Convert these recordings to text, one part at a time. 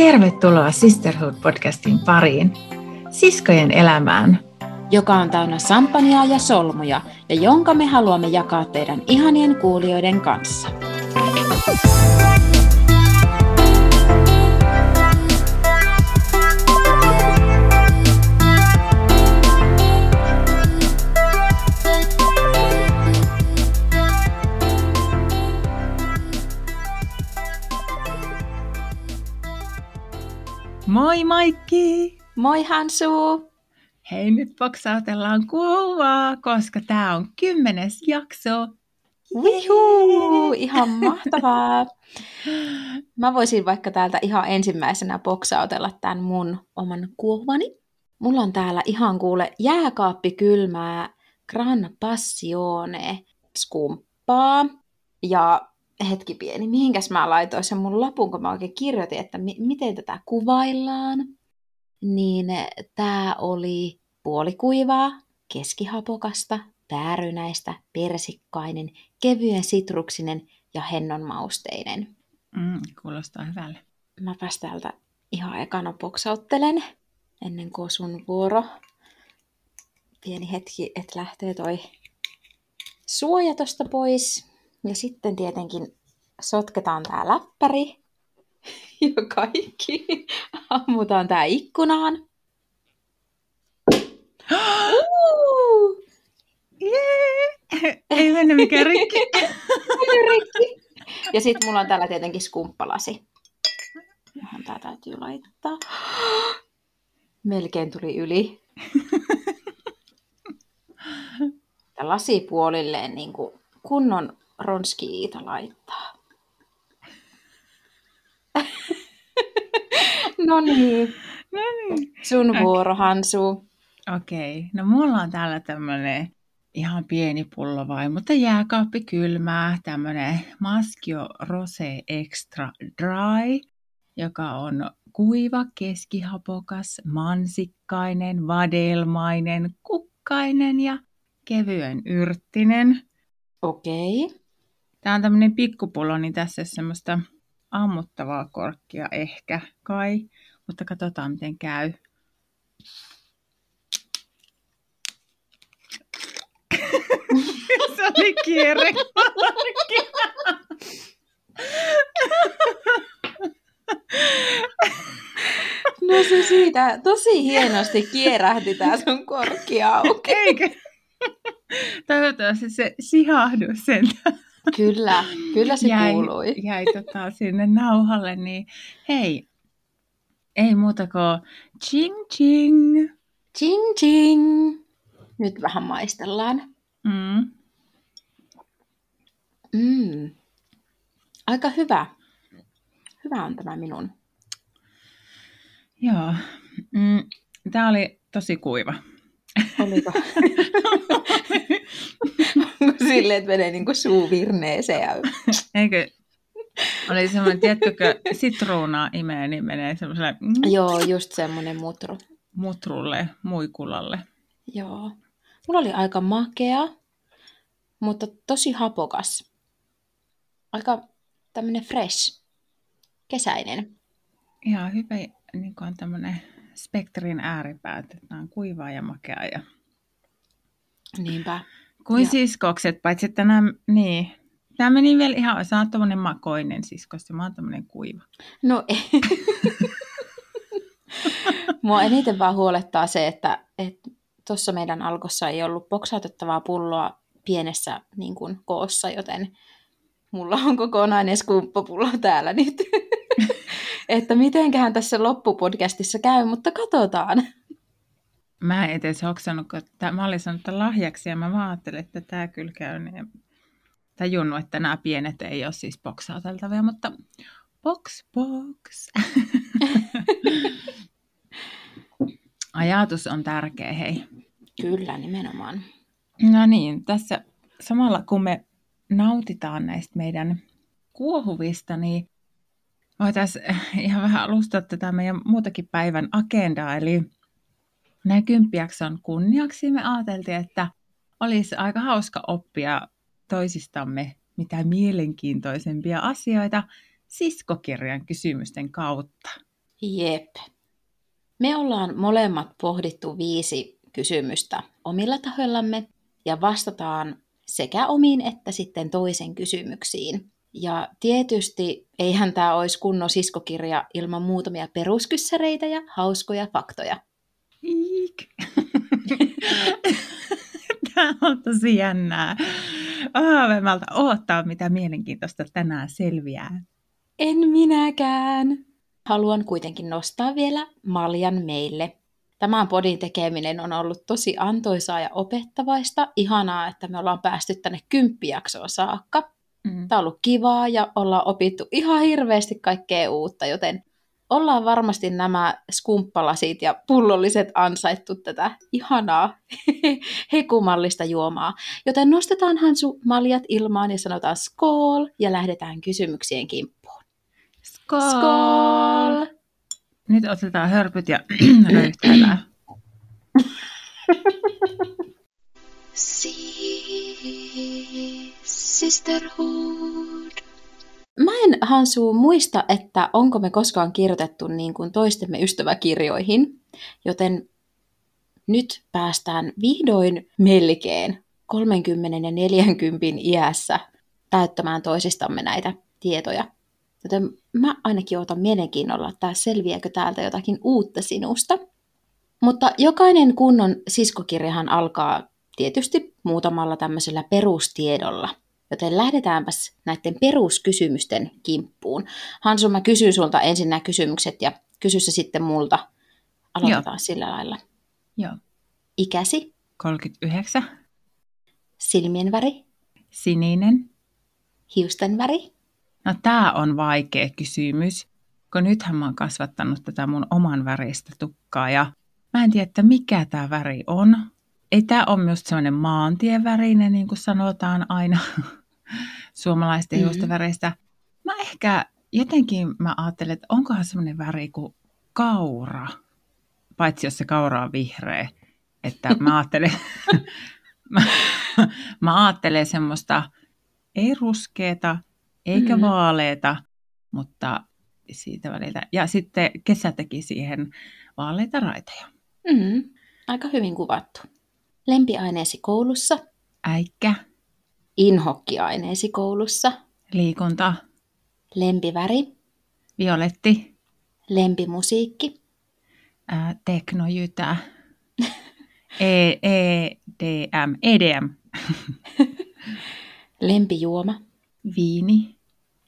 Tervetuloa Sisterhood-podcastin pariin, siskojen elämään. Joka on täynnä sampaniaa ja solmuja, ja jonka me haluamme jakaa teidän ihanien kuulijoiden kanssa. Moi Maikki! Moi Hansu! Hei, nyt boksautellaan kuvaa, koska tämä on kymmenes jakso. Wihuu! Ihan mahtavaa! Mä voisin vaikka täältä ihan ensimmäisenä boksautella tämän mun oman kuovani. Mulla on täällä ihan kuule jääkaappi kylmää Gran Passione skumppaa. Ja hetki pieni, mihinkäs mä laitoin sen mun lapun, kun mä oikein kirjoitin, että mi- miten tätä kuvaillaan. Niin tää oli puolikuivaa, keskihapokasta, päärynäistä, persikkainen, kevyen sitruksinen ja hennon mausteinen. Mm, kuulostaa hyvälle. Mäpäs täältä ihan ekana boksauttelen, ennen kuin sun vuoro. Pieni hetki, että lähtee toi suoja tosta pois. Ja sitten tietenkin sotketaan tää läppäri ja kaikki. Ammutaan tää ikkunaan. Uh! Jee! Ei mennä mikään rikki. rikki. Ja sitten mulla on täällä tietenkin skumppalasi. Johon tää täytyy laittaa. Melkein tuli yli. Ja lasipuolilleen niin kuin kunnon ronski-iita laittaa. no niin, no niin. sun vuoro Hansu. Okei, okay. no mulla on täällä tämmönen ihan pieni pullo vai, mutta jääkaappi kylmää, tämmönen Maschio Rose Extra Dry, joka on kuiva, keskihapokas, mansikkainen, vadelmainen, kukkainen ja kevyen yrttinen. Okei. Okay. Tämä on tämmöinen pikkupullo, niin tässä on semmoista ammuttavaa korkkia ehkä kai, mutta katsotaan miten käy. Se oli kierre. No se siitä tosi hienosti kierähti tää sun korkki auki. Eikö? Toivottavasti se sihahdus sen. Kyllä, kyllä se jäi, kuului. Jäi tota sinne nauhalle, niin hei, ei muuta kuin ching ching. Ching ching. Nyt vähän maistellaan. Mm. Mm. Aika hyvä. Hyvä on tämä minun. Joo. Mm. Tämä oli tosi kuiva. Oliko? Silleen, että menee niin kuin suu virneeseen. Ja... Eikö? Oli semmoinen, tiedätkö, sitruunaa imee, niin menee semmoiselle... Mm, Joo, just semmoinen mutru. Mutrulle, muikulalle. Joo. Mulla oli aika makea, mutta tosi hapokas. Aika tämmöinen fresh, kesäinen. Ihan hyvä, niin kuin on tämmöinen spektrin ääripäät, että on kuivaa ja makea. Ja... Niinpä. Kuin ja... siskokset, paitsi että nämä, niin, tämä meni vielä ihan, sä oot tämmöinen makoinen siskos, ja mä oon tämmöinen kuiva. No ei. Mua eniten vaan huolettaa se, että tuossa meidän alkossa ei ollut boksautettavaa pulloa pienessä niin kuin, koossa, joten mulla on kokonainen skumppapullo täällä nyt. että mitenköhän tässä loppupodcastissa käy, mutta katsotaan. Mä en edes hoksannut, kun tää, mä olin sanonut lahjaksi ja mä ajattelin, että tämä kyllä käy. Niin tajunnut, että nämä pienet ei ole siis boksauteltavia, mutta box box. Ajatus on tärkeä, hei. Kyllä, nimenomaan. No niin, tässä samalla kun me nautitaan näistä meidän kuohuvista, niin voitaisiin ihan vähän alustaa tätä meidän muutakin päivän agendaa. Eli näin kymppijakson kunniaksi me ajateltiin, että olisi aika hauska oppia toisistamme mitä mielenkiintoisempia asioita siskokirjan kysymysten kautta. Jep. Me ollaan molemmat pohdittu viisi kysymystä omilla tahoillamme ja vastataan sekä omiin että sitten toisen kysymyksiin. Ja tietysti eihän tämä olisi kunnon siskokirja ilman muutamia peruskyssäreitä ja hauskoja faktoja. Iik. Tämä on tosi jännää. Oh, mä odottaa, mitä mielenkiintoista tänään selviää. En minäkään. Haluan kuitenkin nostaa vielä maljan meille. Tämän podin tekeminen on ollut tosi antoisaa ja opettavaista. Ihanaa, että me ollaan päästy tänne kymppijaksoon saakka. Mm. Tämä on ollut kivaa ja ollaan opittu ihan hirveästi kaikkea uutta, joten ollaan varmasti nämä skumppalasit ja pullolliset ansaittu tätä ihanaa hekumallista juomaa. Joten nostetaanhan su maljat ilmaan ja sanotaan skool ja lähdetään kysymyksien kimppuun. Skool! skool! Nyt otetaan hörpyt ja röyhtäillään. Sisterhood. Mä en Hansu muista, että onko me koskaan kirjoitettu niin kuin toistemme ystäväkirjoihin, joten nyt päästään vihdoin melkein 30 ja 40 iässä täyttämään toisistamme näitä tietoja. Joten mä ainakin otan mielenkiinnolla, että selviääkö täältä jotakin uutta sinusta. Mutta jokainen kunnon siskokirjahan alkaa tietysti muutamalla tämmöisellä perustiedolla – Joten lähdetäänpäs näiden peruskysymysten kimppuun. Hansu, mä kysyn sulta ensin nämä kysymykset ja kysy se sitten multa. Aloitetaan Joo. sillä lailla. Joo. Ikäsi? 39. Silmien väri? Sininen. Hiusten väri? No tää on vaikea kysymys, kun nythän mä oon kasvattanut tätä mun oman väristä tukkaa ja mä en tiedä, että mikä tämä väri on. Ei tämä ole myös sellainen maantievärinen, niin kuin sanotaan aina. suomalaisten mm-hmm. hiustenväreistä. Mä ehkä jotenkin mä ajattelen, että onkohan semmoinen väri kuin kaura, paitsi jos se kaura on vihreä. Että mä ajattelen, mä, mä ajattelen semmoista ei ruskeeta eikä mm-hmm. vaaleeta, mutta siitä väliltä. Ja sitten kesä teki siihen vaaleita raitoja. Mm-hmm. Aika hyvin kuvattu. Lempiaineesi koulussa? Äikkä inhokkiaineesi koulussa? Liikunta. Lempiväri? Violetti. Lempimusiikki? Ää, teknojytä. e, EDM. EDM. Lempijuoma? Viini.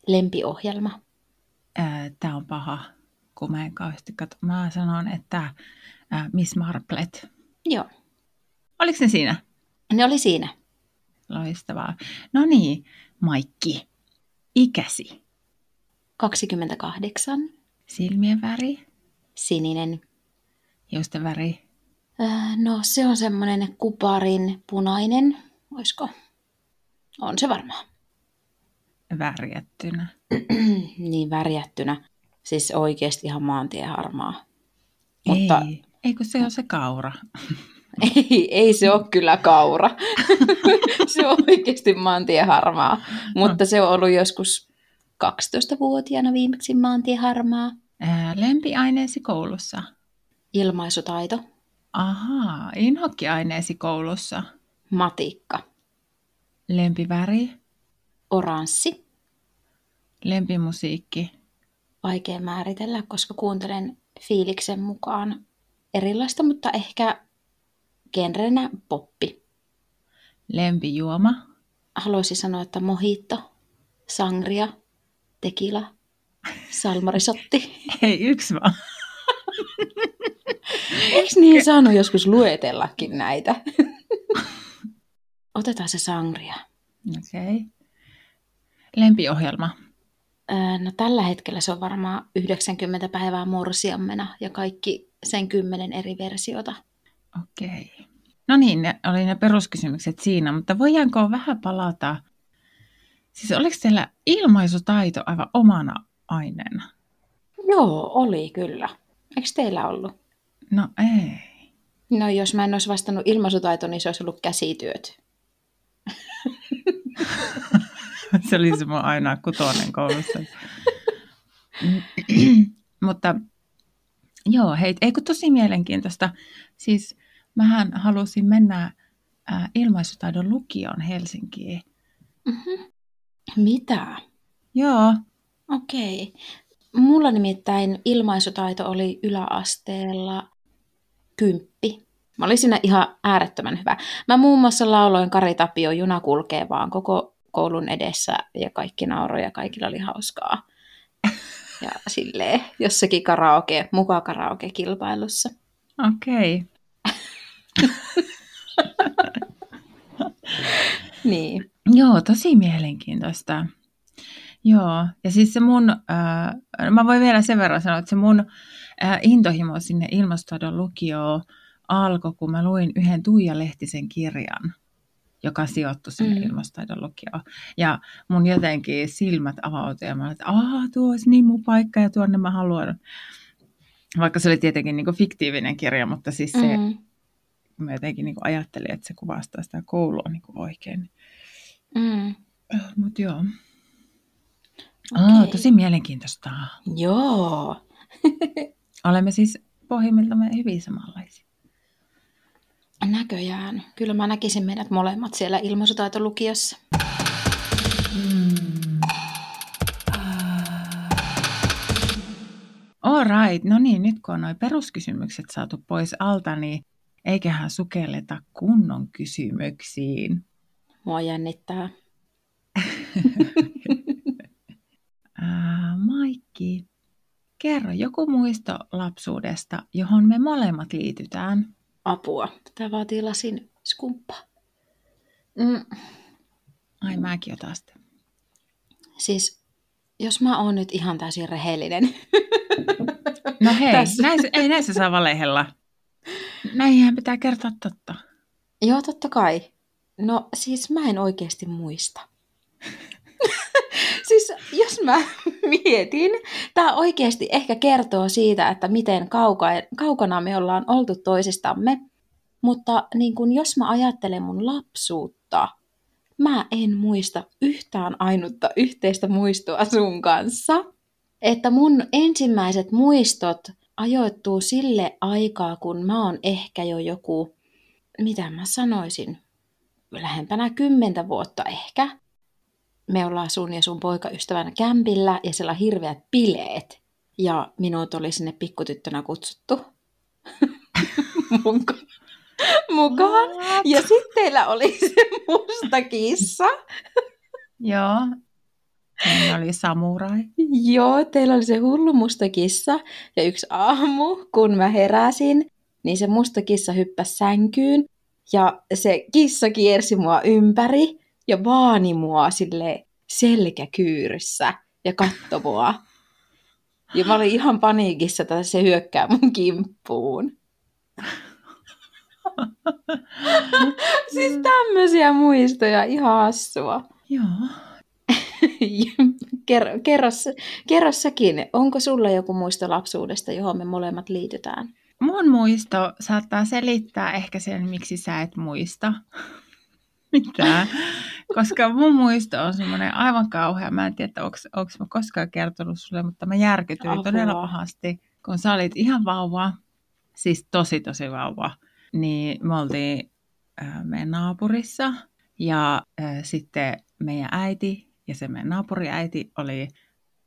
Lempiohjelma? Tämä on paha, kun mä en kauheasti katso. Mä sanon, että ää, Miss Marplet. Joo. Oliko ne siinä? Ne oli siinä. Loistavaa. No niin, Maikki, ikäsi? 28. Silmien väri? Sininen. Hiusten väri? Äh, no se on semmoinen kuparin punainen, oisko? On se varmaan. Värjättynä. niin värjättynä. Siis oikeasti ihan maantieharmaa. Ei, Mutta... eikö se ole se kaura? Ei, ei se ole kyllä kaura. se on oikeasti maantieharmaa. Mutta se on ollut joskus 12-vuotiaana viimeksi maantieharmaa. Ää, lempiaineesi koulussa? Ilmaisutaito. Ahaa, inhokkiaineesi koulussa? Matikka. Lempiväri? Oranssi. Lempimusiikki? Vaikea määritellä, koska kuuntelen fiiliksen mukaan erilaista, mutta ehkä genrenä poppi. Lempijuoma? Haluaisin sanoa, että mojito, sangria, tekila, salmarisotti. Ei yksi vaan. Eikö niin saanut joskus luetellakin näitä? Otetaan se sangria. Okei. Okay. Lempiohjelma? No tällä hetkellä se on varmaan 90 päivää morsiammena ja kaikki sen kymmenen eri versiota. Okei. No niin, ne oli ne peruskysymykset siinä, mutta voidaanko vähän palata? Siis oliko teillä ilmaisutaito aivan omana aineena? Joo, oli kyllä. Eikö teillä ollut? No ei. No jos mä en olisi vastannut ilmaisutaito, niin se olisi ollut käsityöt. se oli se mun aina kutonen koulussa. Mutta Joo, hei, ei kun tosi mielenkiintoista. Siis mähän halusin mennä ää, ilmaisutaidon lukioon Helsinkiin. Mm-hmm. Mitä? Joo. Okei. Mulla nimittäin ilmaisutaito oli yläasteella kymppi. Mä olin siinä ihan äärettömän hyvä. Mä muun muassa lauloin Kari Tapio, juna kulkee vaan koko koulun edessä ja kaikki nauroja, kaikilla oli hauskaa. Ja silleen jossakin karaoke, muka karaoke-kilpailussa. Okei. Niin. Joo, tosi mielenkiintoista. Joo, ja siis se mun, äh, mä voin vielä sen verran sanoa, että se mun äh, intohimo sinne ilmastodon lukioon alkoi, kun mä luin yhden Tuija Lehtisen kirjan, joka sijoittui sinne mm. ilmastotaidon lukioon. Ja mun jotenkin silmät avautui ja mä olin, että aah, tuo olisi niin mun paikka ja tuonne mä haluan. Vaikka se oli tietenkin niin fiktiivinen kirja, mutta siis se, mm. Mä jotenkin niin ajattelin, että se kuvastaa sitä koulua niin oikein. Mm. Mutta joo. Okay. Oh, tosi mielenkiintoista. Joo. Olemme siis pohjimmiltamme hyvin samanlaisia. Näköjään. Kyllä mä näkisin meidät molemmat siellä ilmaisutaitolukiossa. Mm. All right. No niin, nyt kun on noin peruskysymykset saatu pois alta, niin eiköhän sukelleta kunnon kysymyksiin. Mua jännittää. Maikki, kerro joku muisto lapsuudesta, johon me molemmat liitytään. Apua. Tämä vaatii lasin skumppa. Mm. Ai mäkin otan sitä. Siis, jos mä oon nyt ihan täysin rehellinen. No hei, näissä, ei näissä saa valehella. Näihin pitää kertoa totta. Joo, totta kai. No siis mä en oikeasti muista. siis jos mä mietin, tämä oikeasti ehkä kertoo siitä, että miten kauka- kaukana me ollaan oltu toisistamme. Mutta niin kun jos mä ajattelen mun lapsuutta, mä en muista yhtään ainutta yhteistä muistoa sun kanssa. Että mun ensimmäiset muistot ajoittuu sille aikaa, kun mä oon ehkä jo joku, mitä mä sanoisin, lähempänä kymmentä vuotta ehkä me ollaan sun ja sun poikaystävänä kämpillä ja siellä on hirveät bileet. Ja minut oli sinne pikkutyttönä kutsuttu mukaan. Ja sitten teillä oli se musta kissa. Joo. Meillä oli samurai. Joo, teillä oli se hullu musta kissa. Ja yksi aamu, kun mä heräsin, niin se musta kissa hyppäsi sänkyyn. Ja se kissa kiersi mua ympäri ja vaani mua sille selkäkyyryssä ja katto mua. Ja mä olin ihan paniikissa, että se hyökkää mun kimppuun. siis tämmöisiä muistoja, ihan hassua. Joo. kerro, kerro, kerro säkin, onko sulla joku muisto lapsuudesta, johon me molemmat liitytään? Mun muisto saattaa selittää ehkä sen, miksi sä et muista mitään. Koska mun muisto on semmoinen aivan kauhea. Mä en tiedä, onko mä koskaan kertonut sulle, mutta mä järkytyin Apua. todella pahasti, kun sä olit ihan vauva, siis tosi tosi vauva. Niin me oltiin äh, meidän naapurissa ja äh, sitten meidän äiti ja se meidän naapuriäiti oli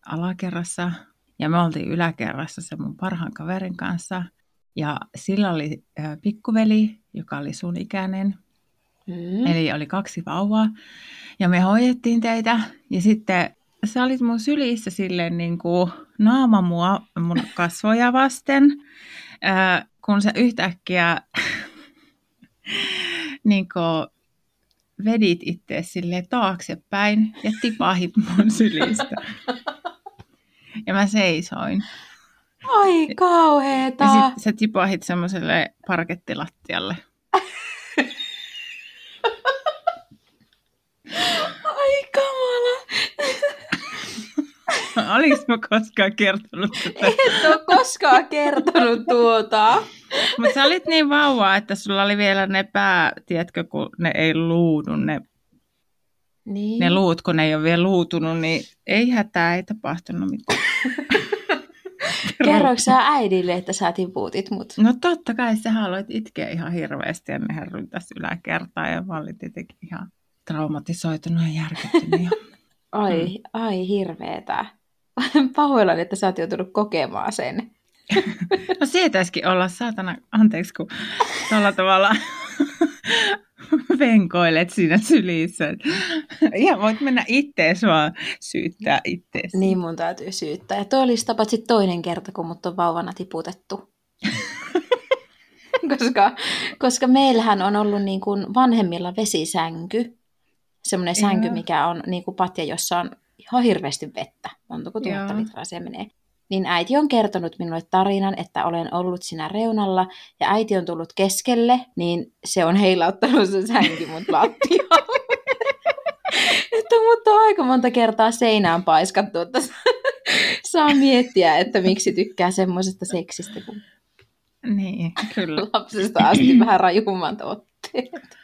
alakerrassa ja me oltiin yläkerrassa se mun parhaan kaverin kanssa. Ja sillä oli äh, pikkuveli, joka oli sun ikäinen. Mm. Eli oli kaksi vauvaa. Ja me hoidettiin teitä. Ja sitten sä olit mun sylissä silleen niin kuin naama mua mun kasvoja vasten. Äh, kun sä yhtäkkiä niin kuin vedit itse sille taaksepäin ja tipahit mun sylistä. Ja mä seisoin. Ai kauheeta. Ja sit sä tipahit semmoiselle parkettilattialle. Oliko mä koskaan kertonut tätä? Et ole koskaan kertonut tuota. Mutta sä olit niin vauva, että sulla oli vielä ne pää, tiedätkö, kun ne ei luudu, ne, niin. ne luut, kun ne ei ole vielä luutunut, niin ei hätää, ei tapahtunut mitään. Kerroiko sä äidille, että sä tiputit mut? No totta kai, sä aloit itkeä ihan hirveästi ja nehän ryntäsi yläkertaan ja mä olin tietenkin ihan traumatisoitunut ja järkyttynyt. ai, mm. ai hirveetä. Pahoillani, että sä oot joutunut kokemaan sen. no sietäisikin olla, saatana, anteeksi kun tuolla tavalla venkoilet siinä sylissä. Ihan voit mennä ittees vaan syyttää ittees. Niin mun täytyy syyttää. Ja toi olisi paitsi toinen kerta, kun mut on vauvana tiputettu. koska, koska meillähän on ollut niin kuin vanhemmilla vesisänky. Semmoinen sänky, mikä on niin kuin patja, jossa on ihan hirveästi vettä. Montako tuhatta litraa se menee niin äiti on kertonut minulle tarinan, että olen ollut siinä reunalla ja äiti on tullut keskelle, niin se on heilauttanut sen sänky mut lattialle. että mut on aika monta kertaa seinään paiskattu, että saa miettiä, että miksi tykkää semmoisesta seksistä, kun niin, kyllä. lapsesta asti vähän rajummat otteet.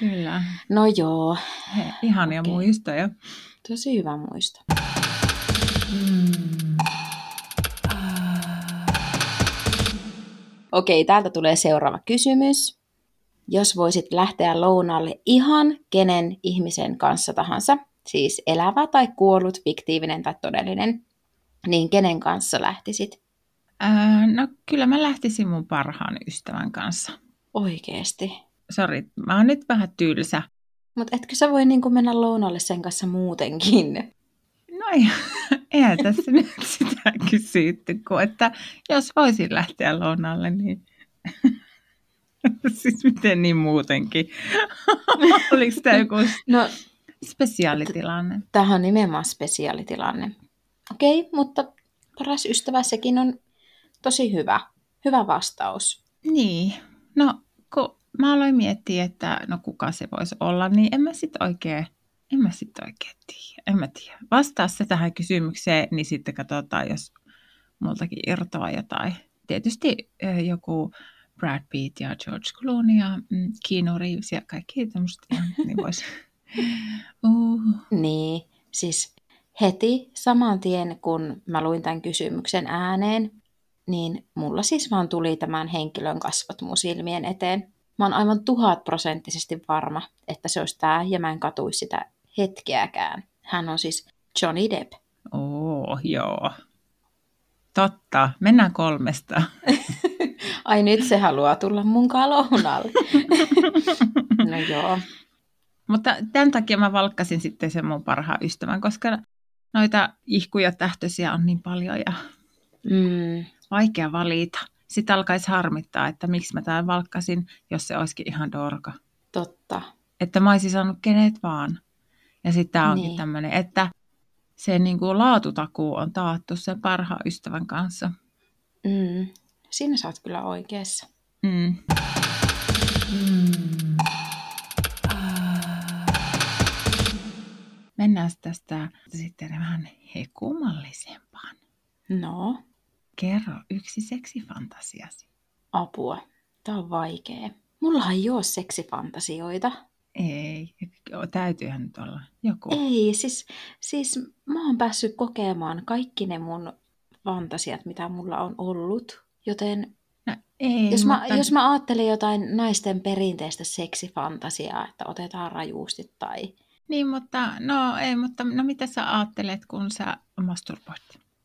Kyllä. No joo. He, ihania okay. muistoja. Tosi hyvä muisto. Mm. Okei, täältä tulee seuraava kysymys. Jos voisit lähteä lounaalle ihan kenen ihmisen kanssa tahansa, siis elävä tai kuollut, fiktiivinen tai todellinen, niin kenen kanssa lähtisit? Ää, no kyllä mä lähtisin mun parhaan ystävän kanssa. Oikeesti? Sori, mä oon nyt vähän tylsä. Mutta etkö sä voi niin mennä lounalle sen kanssa muutenkin? No ei, eihän tässä nyt sitä kysytty, kun että jos voisin lähteä lounalle, niin siis miten niin muutenkin? Oliko tämä joku no, spesiaalitilanne? Tähän on nimenomaan spesiaalitilanne. Okei, okay, mutta paras ystävä sekin on tosi hyvä. Hyvä vastaus. Niin, no kun mä aloin miettiä, että no kuka se voisi olla, niin en mä sitten oikein en mä sitten oikein tiedä. En mä tiedä. Vastaa se tähän kysymykseen, niin sitten katsotaan, jos multakin irtoaa jotain. Tietysti eh, joku Brad Pitt ja George Clooney ja mm, Keanu Reeves ja kaikki tämmöistä. niin voisi. Uh. Niin, siis heti saman tien, kun mä luin tämän kysymyksen ääneen, niin mulla siis vaan tuli tämän henkilön kasvot mun silmien eteen. Mä oon aivan tuhat prosenttisesti varma, että se olisi tämä, ja mä en katuisi sitä hetkeäkään. Hän on siis Johnny Depp. Oo, joo. Totta, mennään kolmesta. Ai nyt se haluaa tulla mun lounalle. no joo. Mutta tämän takia mä valkkasin sitten sen mun parhaan ystävän, koska noita ihkuja tähtöisiä on niin paljon ja mm. vaikea valita. Sitten alkaisi harmittaa, että miksi mä tämän valkkasin, jos se olisikin ihan dorka. Totta. Että mä olisin saanut kenet vaan. Ja sitten tämä onkin niin. tämmöinen, että se niin kuin laatutakuu on taattu sen parhaan ystävän kanssa. Mm. Siinä sä oot kyllä oikeassa. Mm. Mm. Mennään tästä sitten vähän hekumallisempaan. No? Kerro yksi seksifantasiasi. Apua. Tämä on vaikea. Mulla ei ole seksifantasioita. Ei, täytyyhän nyt olla joku. Ei, siis, siis mä oon päässyt kokemaan kaikki ne mun fantasiat, mitä mulla on ollut. Joten no, ei, jos, mutta... mä, jos mä ajattelen jotain naisten perinteistä seksifantasiaa, että otetaan rajuusti tai... Niin, mutta no ei, mutta no mitä sä ajattelet, kun sä masturboit?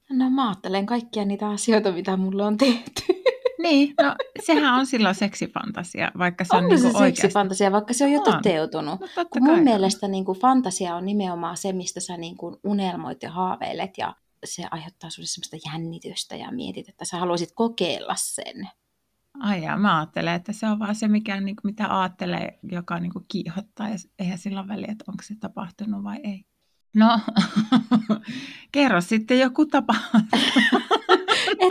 No mä ajattelen kaikkia niitä asioita, mitä mulla on tehty. Niin, no sehän on silloin seksifantasia, vaikka se on, on niin se oikeasti... seksifantasia, vaikka se on jo on. toteutunut. No, Kun mun kai. mielestä niin kuin, fantasia on nimenomaan se, mistä sä niin kuin, unelmoit ja haaveilet ja se aiheuttaa sulle semmoista jännitystä ja mietit, että sä haluaisit kokeilla sen. Ai ja, mä ajattelen, että se on vaan se, mikä, niin kuin, mitä ajattelee, joka niin kuin, kiihottaa ja eihän sillä ole väliä, että onko se tapahtunut vai ei. No, kerro sitten joku tapa.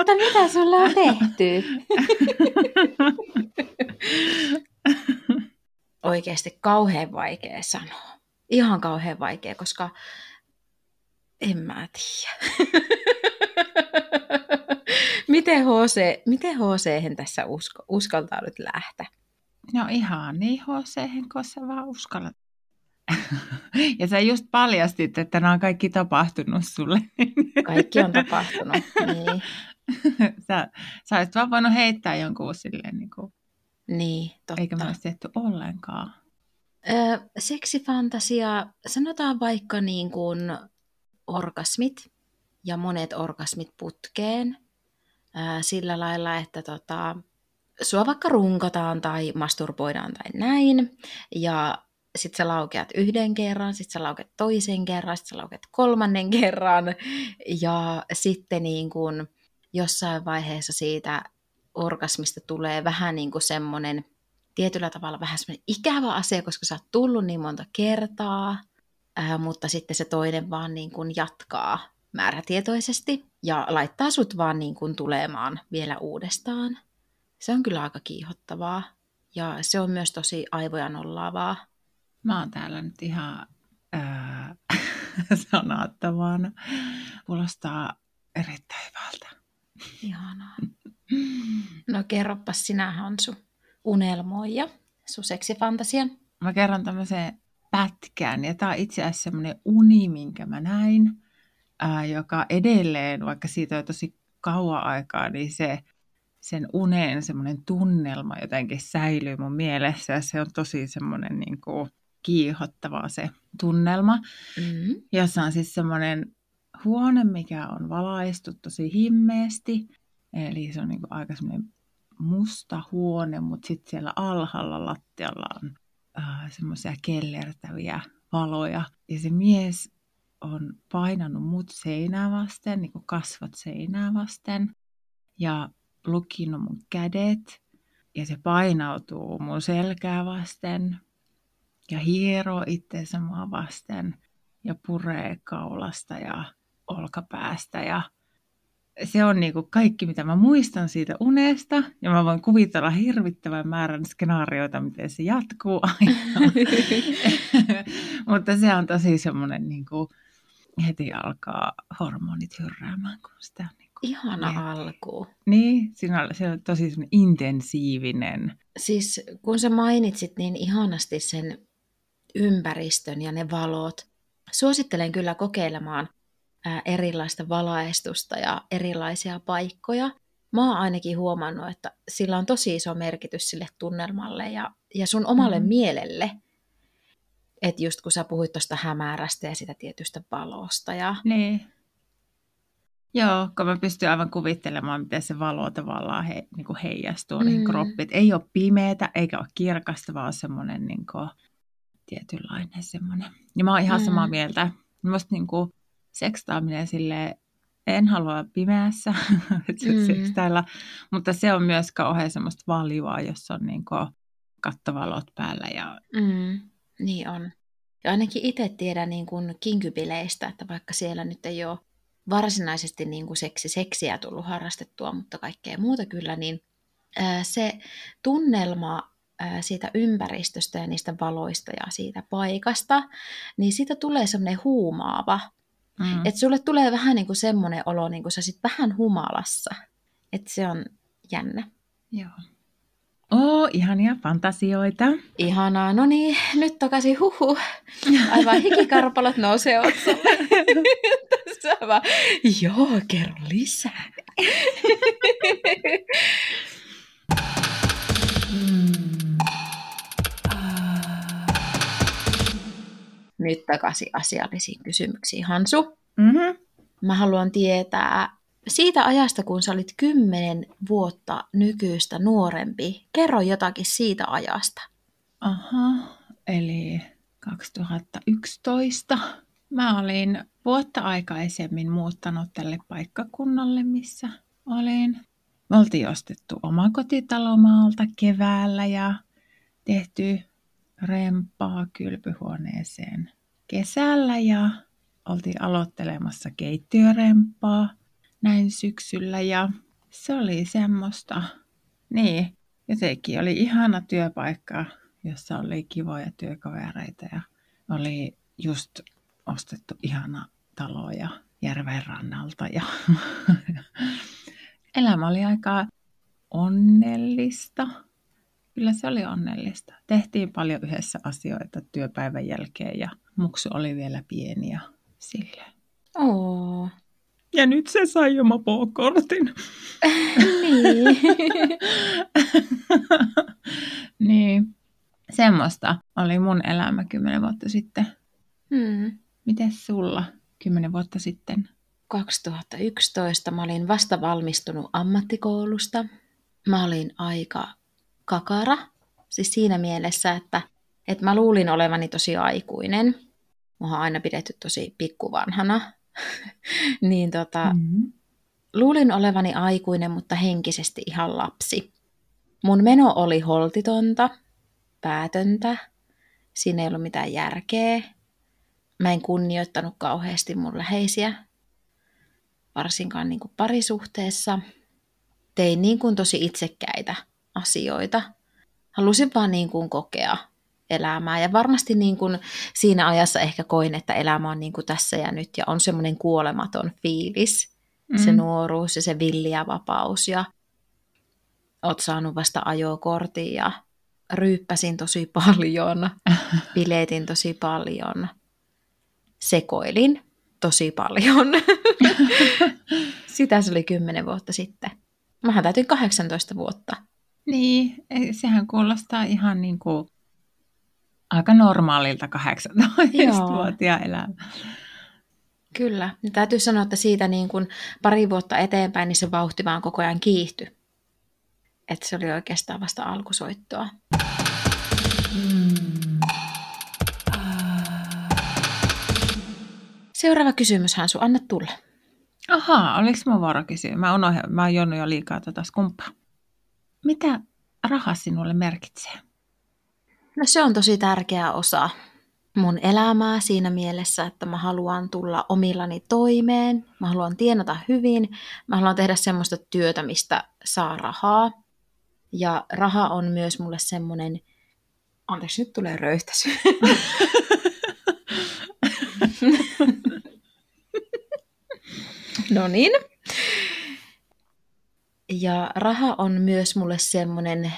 että mitä sulla on tehty? Oikeasti kauhean vaikea sanoa. Ihan kauhean vaikea, koska en mä tiedä. miten HC, miten HC tässä usko, uskaltaa nyt lähteä? No ihan niin HC, kun sä vaan uskallat. ja sä just paljastit, että nämä on kaikki tapahtunut sulle. kaikki on tapahtunut, niin. sä, sä olisit vaan voinut heittää jonkun silleen, niin kuin, Niin, totta. eikä me olisi tehty ollenkaan. Öö, seksifantasia, sanotaan vaikka niin kuin orgasmit ja monet orgasmit putkeen öö, sillä lailla, että tota, sua vaikka runkataan tai masturboidaan tai näin, ja sit sä laukeat yhden kerran, sit sä laukeat toisen kerran, sit sä laukeat kolmannen kerran, ja sitten niin kuin jossain vaiheessa siitä orgasmista tulee vähän niin kuin semmoinen tietyllä tavalla vähän semmoinen ikävä asia, koska sä oot tullut niin monta kertaa, ää, mutta sitten se toinen vaan niin kuin jatkaa määrätietoisesti ja laittaa sut vaan niin kuin tulemaan vielä uudestaan. Se on kyllä aika kiihottavaa ja se on myös tosi aivoja nollaavaa. Mä oon täällä nyt ihan sanattavana. Kuulostaa erittäin hyvältä. Ihanaa. No kerropas sinä Hansu unelmoija, sun seksifantasian. Mä kerron tämmöisen pätkän, ja tää on itse asiassa semmoinen uni, minkä mä näin, ää, joka edelleen, vaikka siitä on tosi kauan aikaa, niin se sen unen semmoinen tunnelma jotenkin säilyy mun mielessä, ja se on tosi semmoinen niin kuin kiihottava se tunnelma, Mm. jossa on siis semmoinen huone, mikä on valaistu tosi himmeästi, eli se on niin aika semmoinen musta huone, mutta sitten siellä alhaalla lattialla on äh, semmoisia kellertäviä valoja. Ja se mies on painanut mut seinää vasten, niin kuin kasvot seinää vasten, ja lukinut mun kädet, ja se painautuu mun selkää vasten, ja hieroo itseensä mua vasten, ja puree kaulasta ja olkapäästä, ja se on niin kuin kaikki, mitä mä muistan siitä unesta, ja mä voin kuvitella hirvittävän määrän skenaarioita, miten se jatkuu aina. Mutta se on tosi semmoinen, niin kuin heti alkaa hormonit hyrräämään, kun sitä niin kuin Ihana miettii. alku. Niin, siinä on, se on tosi intensiivinen. Siis kun sä mainitsit niin ihanasti sen ympäristön ja ne valot, suosittelen kyllä kokeilemaan erilaista valaistusta ja erilaisia paikkoja. Mä oon ainakin huomannut, että sillä on tosi iso merkitys sille tunnelmalle ja, ja sun omalle Mm. mielelle. Että just kun sä puhuit tuosta hämärästä ja sitä tietystä valosta ja Niin. Joo, kun mä pystyn aivan kuvittelemaan, miten se valo tavallaan he, niin kuin heijastuu mm. niihin kroppiin. Ei ole pimeätä eikä ole kirkasta, vaan semmoinen niin kuin, tietynlainen semmoinen. Ja mä oon ihan Mm. samaa mieltä. Musta niin kuin, sekstaaminen silleen, en halua pimeässä mm. Sekstailla, mutta se on myös kauhean semmoista valjua, jos on niin kattovalot päällä. Ja, Mm, niin on. Ja ainakin itse tiedän niin kuin kinkybileistä, että vaikka siellä nyt ei ole varsinaisesti niin kuin seksi, seksiä tullut harrastettua, mutta kaikkea muuta kyllä, niin se tunnelma siitä ympäristöstä ja niistä valoista ja siitä paikasta, niin siitä tulee semmoinen huumaava. Mm. Että sulle tulee vähän niin kuin semmoinen olo, niin kuin sä sit vähän humalassa. Että se on jännä. Joo. Oo, ihania fantasioita. Ihanaa. No niin, nyt takaisin huhu. Aivan hikikarpalot nousee otsalle. Tässä vaan, joo, kerro lisää. Nyt takaisin asiallisiin kysymyksiin, Hansu. Mm-hmm. Mä haluan tietää siitä ajasta, kun sä olit kymmenen vuotta nykyistä nuorempi. Kerro jotakin siitä ajasta. Aha, eli 2011. Mä olin vuotta aikaisemmin muuttanut tälle paikkakunnalle, missä olin. Me oltiin ostettu oma kotitalo maalta keväällä ja tehty rempaa kylpyhuoneeseen kesällä ja oltiin aloittelemassa keittiörempaa näin syksyllä ja se oli semmoista, niin, jotenkin oli ihana työpaikka, jossa oli kivoja työkavereita ja oli just ostettu ihana talo ja järven rannalta ja elämä oli aika onnellista. Kyllä se oli onnellista. Tehtiin paljon yhdessä asioita työpäivän jälkeen ja muksu oli vielä pieni ja silleen. Oo. Ja nyt se sai jo mopokortin. niin. niin. Semmoista oli mun elämä kymmenen vuotta sitten. Hmm. Mites sulla kymmenen vuotta sitten? 2011 mä olin vasta valmistunut ammattikoulusta. Mä olin aika kakara, siis siinä mielessä, että, että mä luulin olevani tosi aikuinen. Mua on aina pidetty tosi pikkuvanhana. niin tota, mm-hmm. luulin olevani aikuinen, mutta henkisesti ihan lapsi. Mun meno oli holtitonta, päätöntä, siinä ei ollut mitään järkeä. Mä en kunnioittanut kauheasti mun läheisiä, varsinkaan niin kuin parisuhteessa. Tein niin kuin tosi itsekkäitä asioita. Halusin vaan niin kuin kokea elämää. Ja varmasti niin kuin siinä ajassa ehkä koin, että elämä on niin kuin tässä ja nyt ja on semmoinen kuolematon fiilis. Mm. Se nuoruus ja se villiä vapaus ja oot saanut vasta ajokortin ja ryyppäsin tosi paljon, biletin tosi paljon, sekoilin tosi paljon. Sitä se oli kymmenen vuotta sitten. Mähän täytin 18 vuotta. Niin, sehän kuulostaa ihan niin kuin aika normaalilta 18-vuotiaan elämä. Kyllä. Ja täytyy sanoa, että siitä niin kuin pari vuotta eteenpäin niin se vauhti vaan koko ajan kiihtyi. Että se oli oikeastaan vasta alkusoittoa. Seuraava kysymys, Hansu, anna tulla. Ahaa, oliko mun vuoro kysyä? Mä, unohdin, mä oon jo liikaa tätä skumppaa. Mitä raha sinulle merkitsee? No se on tosi tärkeä osa mun elämää siinä mielessä, että mä haluan tulla omillani toimeen, mä haluan tienata hyvin, mä haluan tehdä semmoista työtä, mistä saa rahaa. Ja raha on myös mulle semmoinen, anteeksi nyt tulee röyhtäisy. no niin. Ja raha on myös mulle semmoinen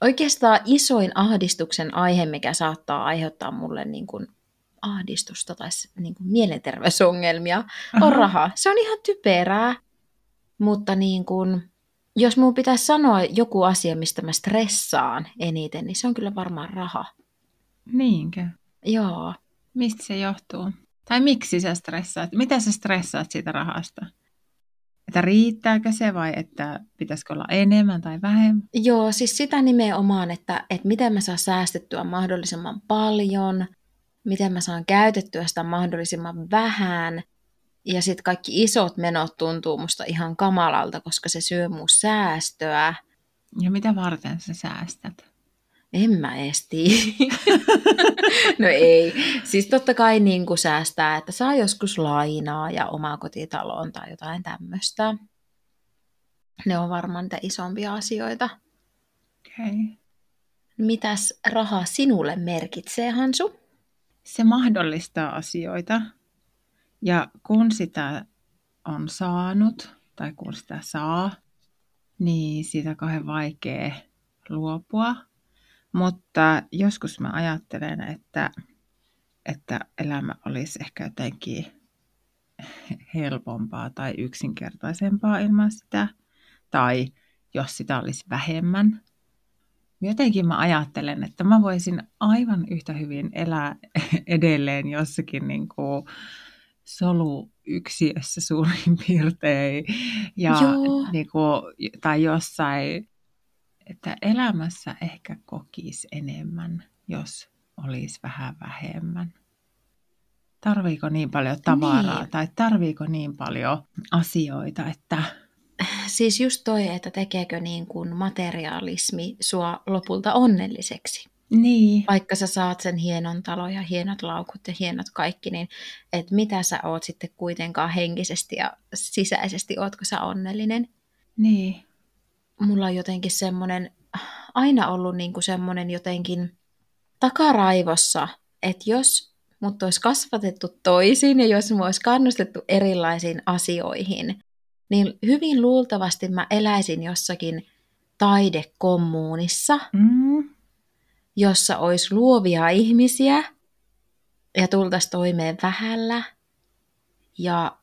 oikeastaan isoin ahdistuksen aihe, mikä saattaa aiheuttaa mulle niin kuin ahdistusta tai niin kuin mielenterveysongelmia, on Aha. raha. Se on ihan typerää, mutta niin kuin, jos mun pitäisi sanoa joku asia, mistä mä stressaan eniten, niin se on kyllä varmaan raha. Niinkö? Joo. Mistä se johtuu? Tai miksi sä stressaat? Mitä sä stressaat siitä rahasta? Että riittääkö se vai että pitäisikö olla enemmän tai vähemmän? Joo, siis sitä nimenomaan, että, että miten mä saan säästettyä mahdollisimman paljon, miten mä saan käytettyä sitä mahdollisimman vähän. Ja sitten kaikki isot menot tuntuu musta ihan kamalalta, koska se syö mun säästöä. Ja mitä varten sä säästät? En mä edes No ei. Siis totta kai niin kuin säästää, että saa joskus lainaa ja omaa kotitaloon tai jotain tämmöistä. Ne on varmaan niitä isompia asioita. Okay. Mitäs raha sinulle merkitsee, Hansu? Se mahdollistaa asioita. Ja kun sitä on saanut, tai kun sitä saa, niin siitä kauhean vaikea luopua mutta joskus mä ajattelen, että, että elämä olisi ehkä jotenkin helpompaa tai yksinkertaisempaa ilman sitä. Tai jos sitä olisi vähemmän. Jotenkin mä ajattelen, että mä voisin aivan yhtä hyvin elää edelleen jossakin niin kuin solu yksiössä suurin piirtein. Ja niin kuin, tai jossain että elämässä ehkä kokisi enemmän, jos olisi vähän vähemmän. Tarviiko niin paljon tavaraa niin. tai tarviiko niin paljon asioita, että... Siis just toi, että tekeekö niin kuin materialismi sua lopulta onnelliseksi. Niin. Vaikka sä saat sen hienon talon ja hienot laukut ja hienot kaikki, niin että mitä sä oot sitten kuitenkaan henkisesti ja sisäisesti, ootko sä onnellinen? Niin mulla on jotenkin semmoinen, aina ollut niin kuin semmoinen jotenkin takaraivossa, että jos mut olisi kasvatettu toisin ja jos mua olisi kannustettu erilaisiin asioihin, niin hyvin luultavasti mä eläisin jossakin taidekommuunissa, mm. jossa olisi luovia ihmisiä ja tultaisiin toimeen vähällä ja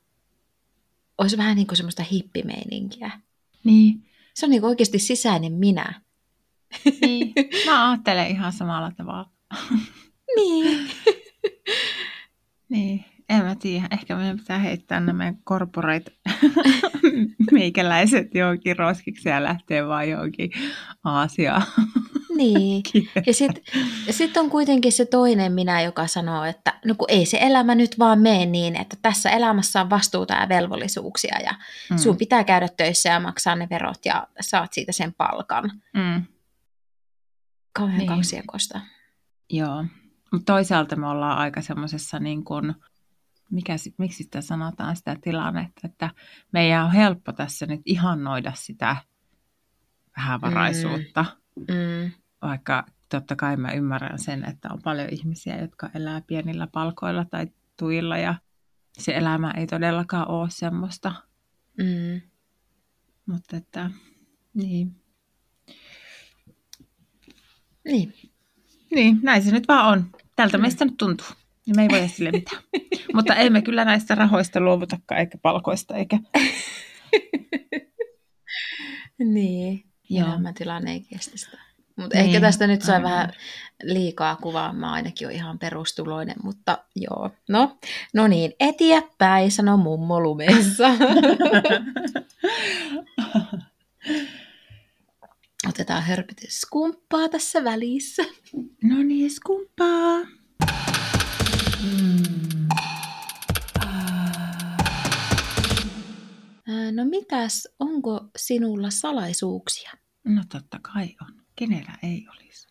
olisi vähän niin kuin semmoista hippimeininkiä. Niin. Se on niin oikeasti sisäinen minä. niin. Mä ajattelen ihan samalla tavalla. niin. niin. En mä tiedä. Ehkä meidän pitää heittää nämä corporate meikäläiset johonkin roskiksi ja lähtee vaan johonkin Aasiaan. Niin. Ja sitten sit on kuitenkin se toinen minä, joka sanoo, että no kun ei se elämä nyt vaan mene niin, että tässä elämässä on vastuuta ja velvollisuuksia ja mm. sun pitää käydä töissä ja maksaa ne verot ja saat siitä sen palkan. Mm. Kauhean niin. kaksiekosta. Joo. Mutta toisaalta me ollaan aika semmoisessa niin kuin, mikä, miksi sitä sanotaan sitä tilannetta, että meidän on helppo tässä nyt ihannoida sitä vähävaraisuutta. Mm. Mm. Vaikka totta kai mä ymmärrän sen, että on paljon ihmisiä, jotka elää pienillä palkoilla tai tuilla ja se elämä ei todellakaan ole semmoista. Mm. Mutta että, niin. Niin. Niin, näin se nyt vaan on. Tältä mm. meistä nyt tuntuu. Niin me ei voi sille mitään. Mutta emme kyllä näistä rahoista luovutakaan, eikä palkoista, eikä... niin, Joo. elämäntilanne ei kestä sitä. Mutta niin. ehkä tästä nyt sai Aivan. vähän liikaa kuvaa. Mä ainakin on ihan perustuloinen, mutta joo. No, no niin, eteenpäin, sano mummo lumessa. Otetaan hörpytys skumppaa tässä välissä. No niin, skumppaa. Mm. No mitäs, onko sinulla salaisuuksia? No totta kai on. Kenellä ei olisi?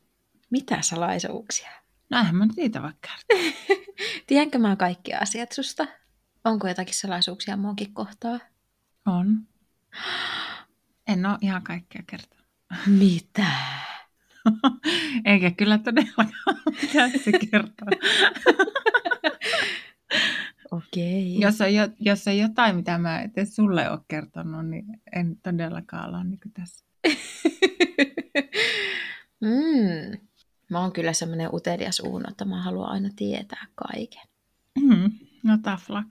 Mitä salaisuuksia? No eihän mä nyt niitä vaikka Tiedänkö mä kaikki asiat susta? Onko jotakin salaisuuksia muunkin kohtaa? On. En ole ihan kaikkea kertonut. Mitä? Eikä kyllä todellakaan se kertoo. Okei. Okay. Jos, on jo, jos on jotain, mitä mä et sulle ole kertonut, niin en todellakaan ole niin tässä. Mm. Mä oon kyllä semmoinen utelias uuno, että mä haluan aina tietää kaiken. Mm. No tough luck.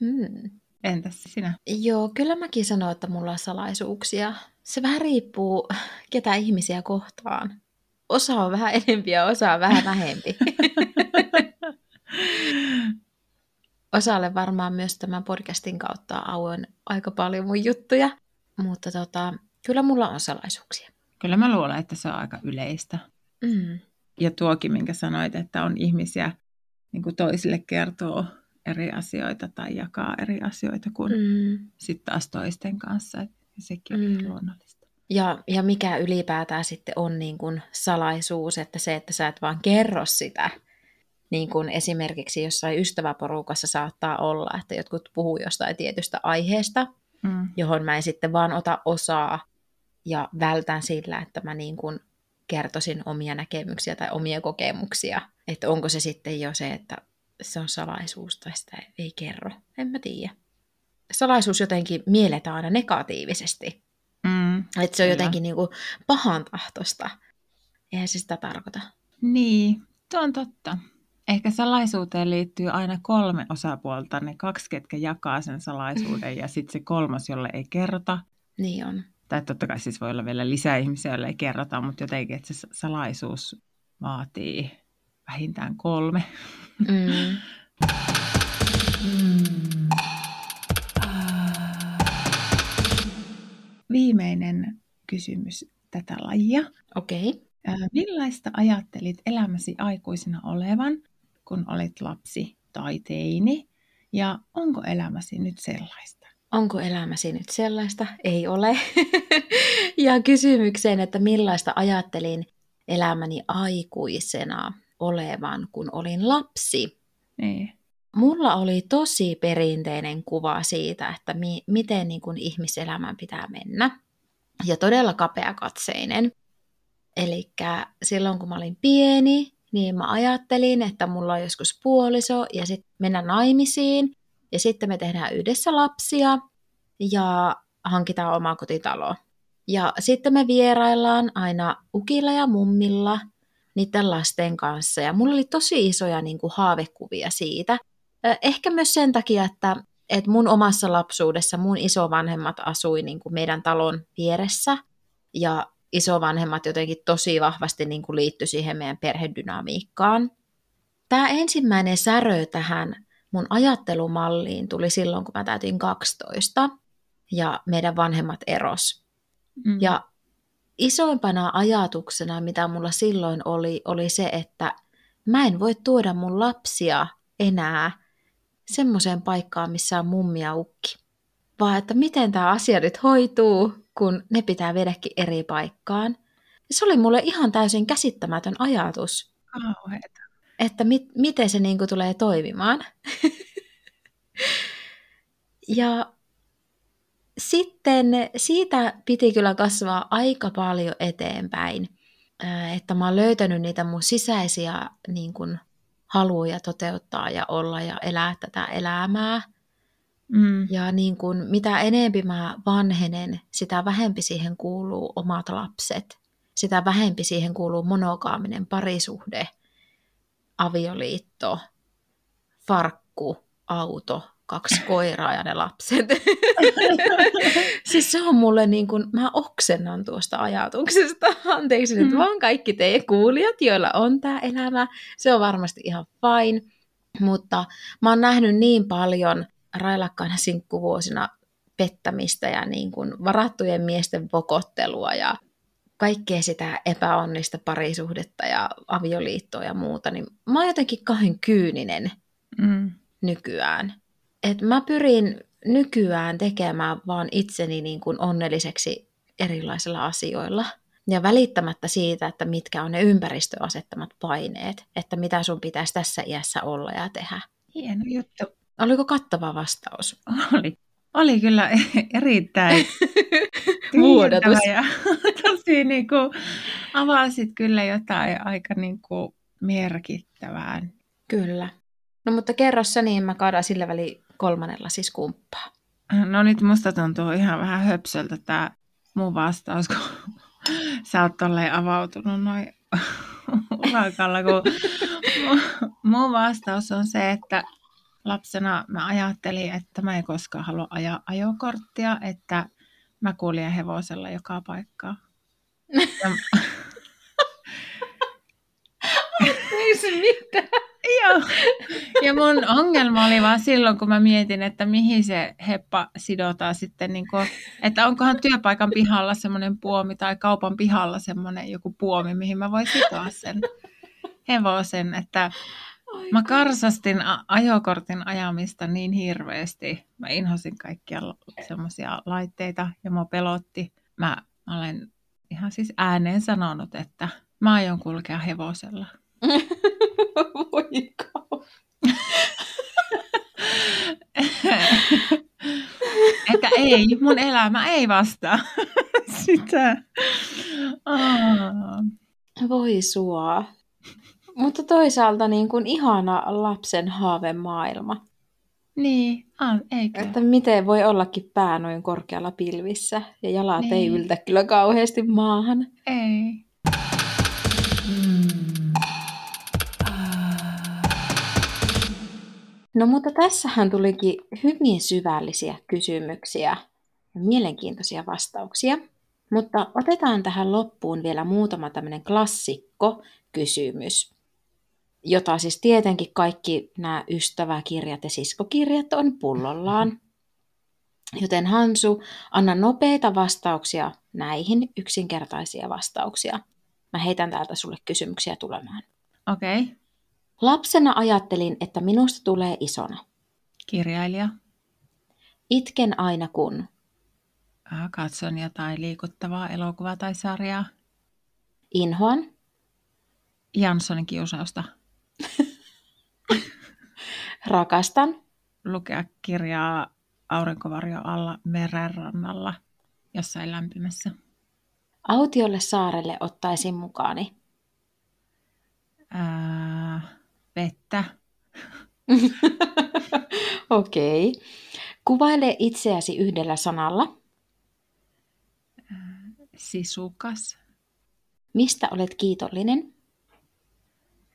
mm. Entäs sinä? Joo, kyllä mäkin sanon, että mulla on salaisuuksia. Se vähän riippuu, ketä ihmisiä kohtaan. Osa on vähän enempi ja osa on vähän vähempi. Osalle varmaan myös tämän podcastin kautta auen aika paljon mun juttuja. Mutta tota, kyllä mulla on salaisuuksia. Kyllä mä luulen, että se on aika yleistä. Mm. Ja tuokin, minkä sanoit, että on ihmisiä, niin kuin toisille kertoo eri asioita tai jakaa eri asioita kuin mm. sitten taas toisten kanssa. Et sekin on mm. luonnollista. Ja, ja mikä ylipäätään sitten on niin kuin salaisuus, että se, että sä et vaan kerro sitä, niin kuin esimerkiksi jossain ystäväporukassa saattaa olla, että jotkut puhuu jostain tietystä aiheesta, mm. johon mä en sitten vaan ota osaa ja vältän sillä, että mä niin kuin kertoisin omia näkemyksiä tai omia kokemuksia. Että onko se sitten jo se, että se on salaisuus tai sitä ei kerro. En mä tiedä. Salaisuus jotenkin mielletään aina negatiivisesti. Mm, että se on kyllä. jotenkin niin kuin pahan tahtosta. Eihän se sitä tarkoita. Niin, tuo on totta. Ehkä salaisuuteen liittyy aina kolme osapuolta, ne kaksi, ketkä jakaa sen salaisuuden ja sitten se kolmas, jolle ei kerrota. Niin on. Tai totta kai siis voi olla vielä lisää ihmisiä, joille ei kerrota, mutta jotenkin, että se salaisuus vaatii vähintään kolme. Mm. Viimeinen kysymys tätä lajia. Okei. Okay. Millaista ajattelit elämäsi aikuisena olevan, kun olit lapsi tai teini? Ja onko elämäsi nyt sellaista? Onko elämäsi nyt sellaista? Ei ole. ja kysymykseen, että millaista ajattelin elämäni aikuisena olevan, kun olin lapsi. Niin. Mulla oli tosi perinteinen kuva siitä, että mi- miten niin kuin ihmiselämän pitää mennä. Ja todella kapeakatseinen. Eli silloin kun mä olin pieni, niin mä ajattelin, että mulla on joskus puoliso ja sitten mennä naimisiin. Ja sitten me tehdään yhdessä lapsia ja hankitaan oma kotitalo. Ja sitten me vieraillaan aina ukilla ja mummilla – niiden lasten kanssa. Ja mulla oli tosi isoja niin kuin, haavekuvia siitä. Ehkä myös sen takia, että, että mun omassa lapsuudessa mun isovanhemmat asui niin kuin meidän talon vieressä. Ja isovanhemmat jotenkin tosi vahvasti niin kuin liittyi siihen meidän perhedynamiikkaan. Tämä ensimmäinen särö tähän mun ajattelumalliin tuli silloin, kun mä täytin 12 ja meidän vanhemmat eros. Mm. Ja isoimpana ajatuksena, mitä mulla silloin oli, oli se, että mä en voi tuoda mun lapsia enää semmoiseen paikkaan, missä on mummi ja ukki. Vaan että miten tämä asia nyt hoituu, kun ne pitää vedäkin eri paikkaan. Se oli mulle ihan täysin käsittämätön ajatus. Kauheeta. Että mit, miten se niinku tulee toimimaan. ja sitten siitä piti kyllä kasvaa aika paljon eteenpäin, että mä oon löytänyt niitä mun sisäisiä niin kuin, haluja toteuttaa ja olla ja elää tätä elämää. Mm. Ja niin kuin, mitä enempi mä vanhenen, sitä vähempi siihen kuuluu omat lapset. Sitä vähempi siihen kuuluu monogaaminen parisuhde, avioliitto, farkku, auto, kaksi koiraa ja ne lapset. siis se on mulle niin kuin, mä oksennan tuosta ajatuksesta. Anteeksi nyt mm. vaan kaikki te kuulijat, joilla on tämä elämä. Se on varmasti ihan fine. Mutta mä oon nähnyt niin paljon railakkaana sinkkuvuosina pettämistä ja niin kuin varattujen miesten vokottelua ja kaikkea sitä epäonnista parisuhdetta ja avioliittoa ja muuta, niin mä oon jotenkin kahden kyyninen mm. nykyään että mä pyrin nykyään tekemään vaan itseni niin kuin onnelliseksi erilaisilla asioilla. Ja välittämättä siitä, että mitkä on ne ympäristöasettamat paineet, että mitä sun pitäisi tässä iässä olla ja tehdä. Hieno juttu. Oliko kattava vastaus? Oli. Oli kyllä erittäin muodotus. Ja tosi niin kuin, avasit kyllä jotain aika niin kuin merkittävää. Kyllä. No mutta kerro sä niin, mä kaadan sillä väliin kolmannella siis kumppaa? No nyt musta tuntuu ihan vähän höpsöltä tämä mun vastaus, kun sä oot tolleen avautunut noin ulakalla, kun mun vastaus on se, että lapsena mä ajattelin, että mä en koskaan halua ajaa ajokorttia, että mä kuljen hevosella joka paikkaan. Ja... Ei se. Joo. Ja mun ongelma oli vaan silloin, kun mä mietin, että mihin se heppa sidotaan sitten, niin kuin, että onkohan työpaikan pihalla semmoinen puomi tai kaupan pihalla semmoinen joku puomi, mihin mä voin sitoa sen hevosen, että mä karsastin ajokortin ajamista niin hirveästi. Mä inhosin kaikkia semmoisia laitteita ja mua pelotti. Mä olen ihan siis ääneen sanonut, että mä aion kulkea hevosella. Voi Että ei, mun elämä ei vastaa sitä. Oh. Voi sua. Mutta toisaalta niin kuin ihana lapsen haavemaailma. Niin, on, eikö? Että miten voi ollakin pää noin korkealla pilvissä ja jalat niin. ei yltä kyllä kauheasti maahan. Ei. No mutta tässähän tulikin hyvin syvällisiä kysymyksiä ja mielenkiintoisia vastauksia. Mutta otetaan tähän loppuun vielä muutama tämmöinen klassikko kysymys, jota siis tietenkin kaikki nämä ystäväkirjat ja siskokirjat on pullollaan. Joten Hansu, anna nopeita vastauksia näihin yksinkertaisia vastauksia. Mä heitän täältä sulle kysymyksiä tulemaan. Okei. Okay. Lapsena ajattelin, että minusta tulee isona. Kirjailija. Itken aina kun. Katson jotain liikuttavaa elokuvaa tai sarjaa. Inhoan. Janssonin kiusausta. Rakastan. Lukea kirjaa aurinkovarjo alla merenrannalla jossain lämpimässä. Autiolle saarelle ottaisin mukaani. Ää, vettä. Okei. Okay. Kuvaile itseäsi yhdellä sanalla. Sisukas. Mistä olet kiitollinen?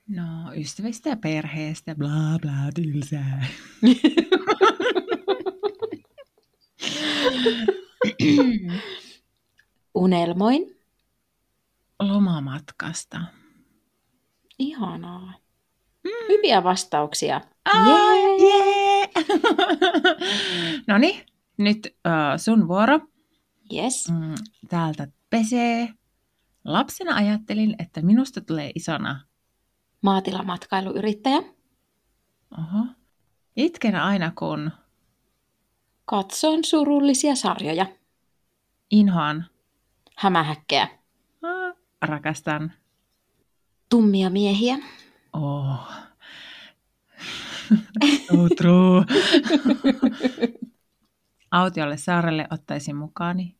No, ystävistä ja perheestä, bla bla, tylsää. Unelmoin. Lomamatkasta. Ihanaa. Hyviä vastauksia. Ah, Jee! jee! no niin, nyt uh, sun vuoro. Yes. Mm, täältä pesee. Lapsena ajattelin, että minusta tulee isona. Maatilamatkailuyrittäjä. Oho. Itken aina kun Katson surullisia sarjoja. inhoan. Hämähäkkejä. Ah, rakastan. Tummia miehiä. Oh. true, true. Autiolle saarelle ottaisin mukaani.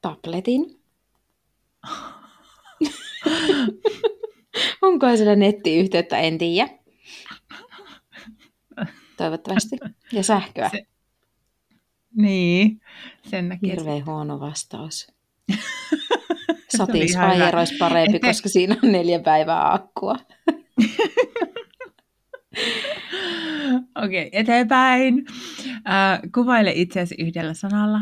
Tabletin. Onko sillä nettiyhteyttä, en tiedä. Toivottavasti. Ja sähköä. Se- Niin, sen näki. Hirveän huono vastaus. Satisfyer olisi parempi, Ette- koska siinä on neljä päivää akkua. Okei, okay, eteenpäin. Äh, kuvaile itseäsi yhdellä sanalla.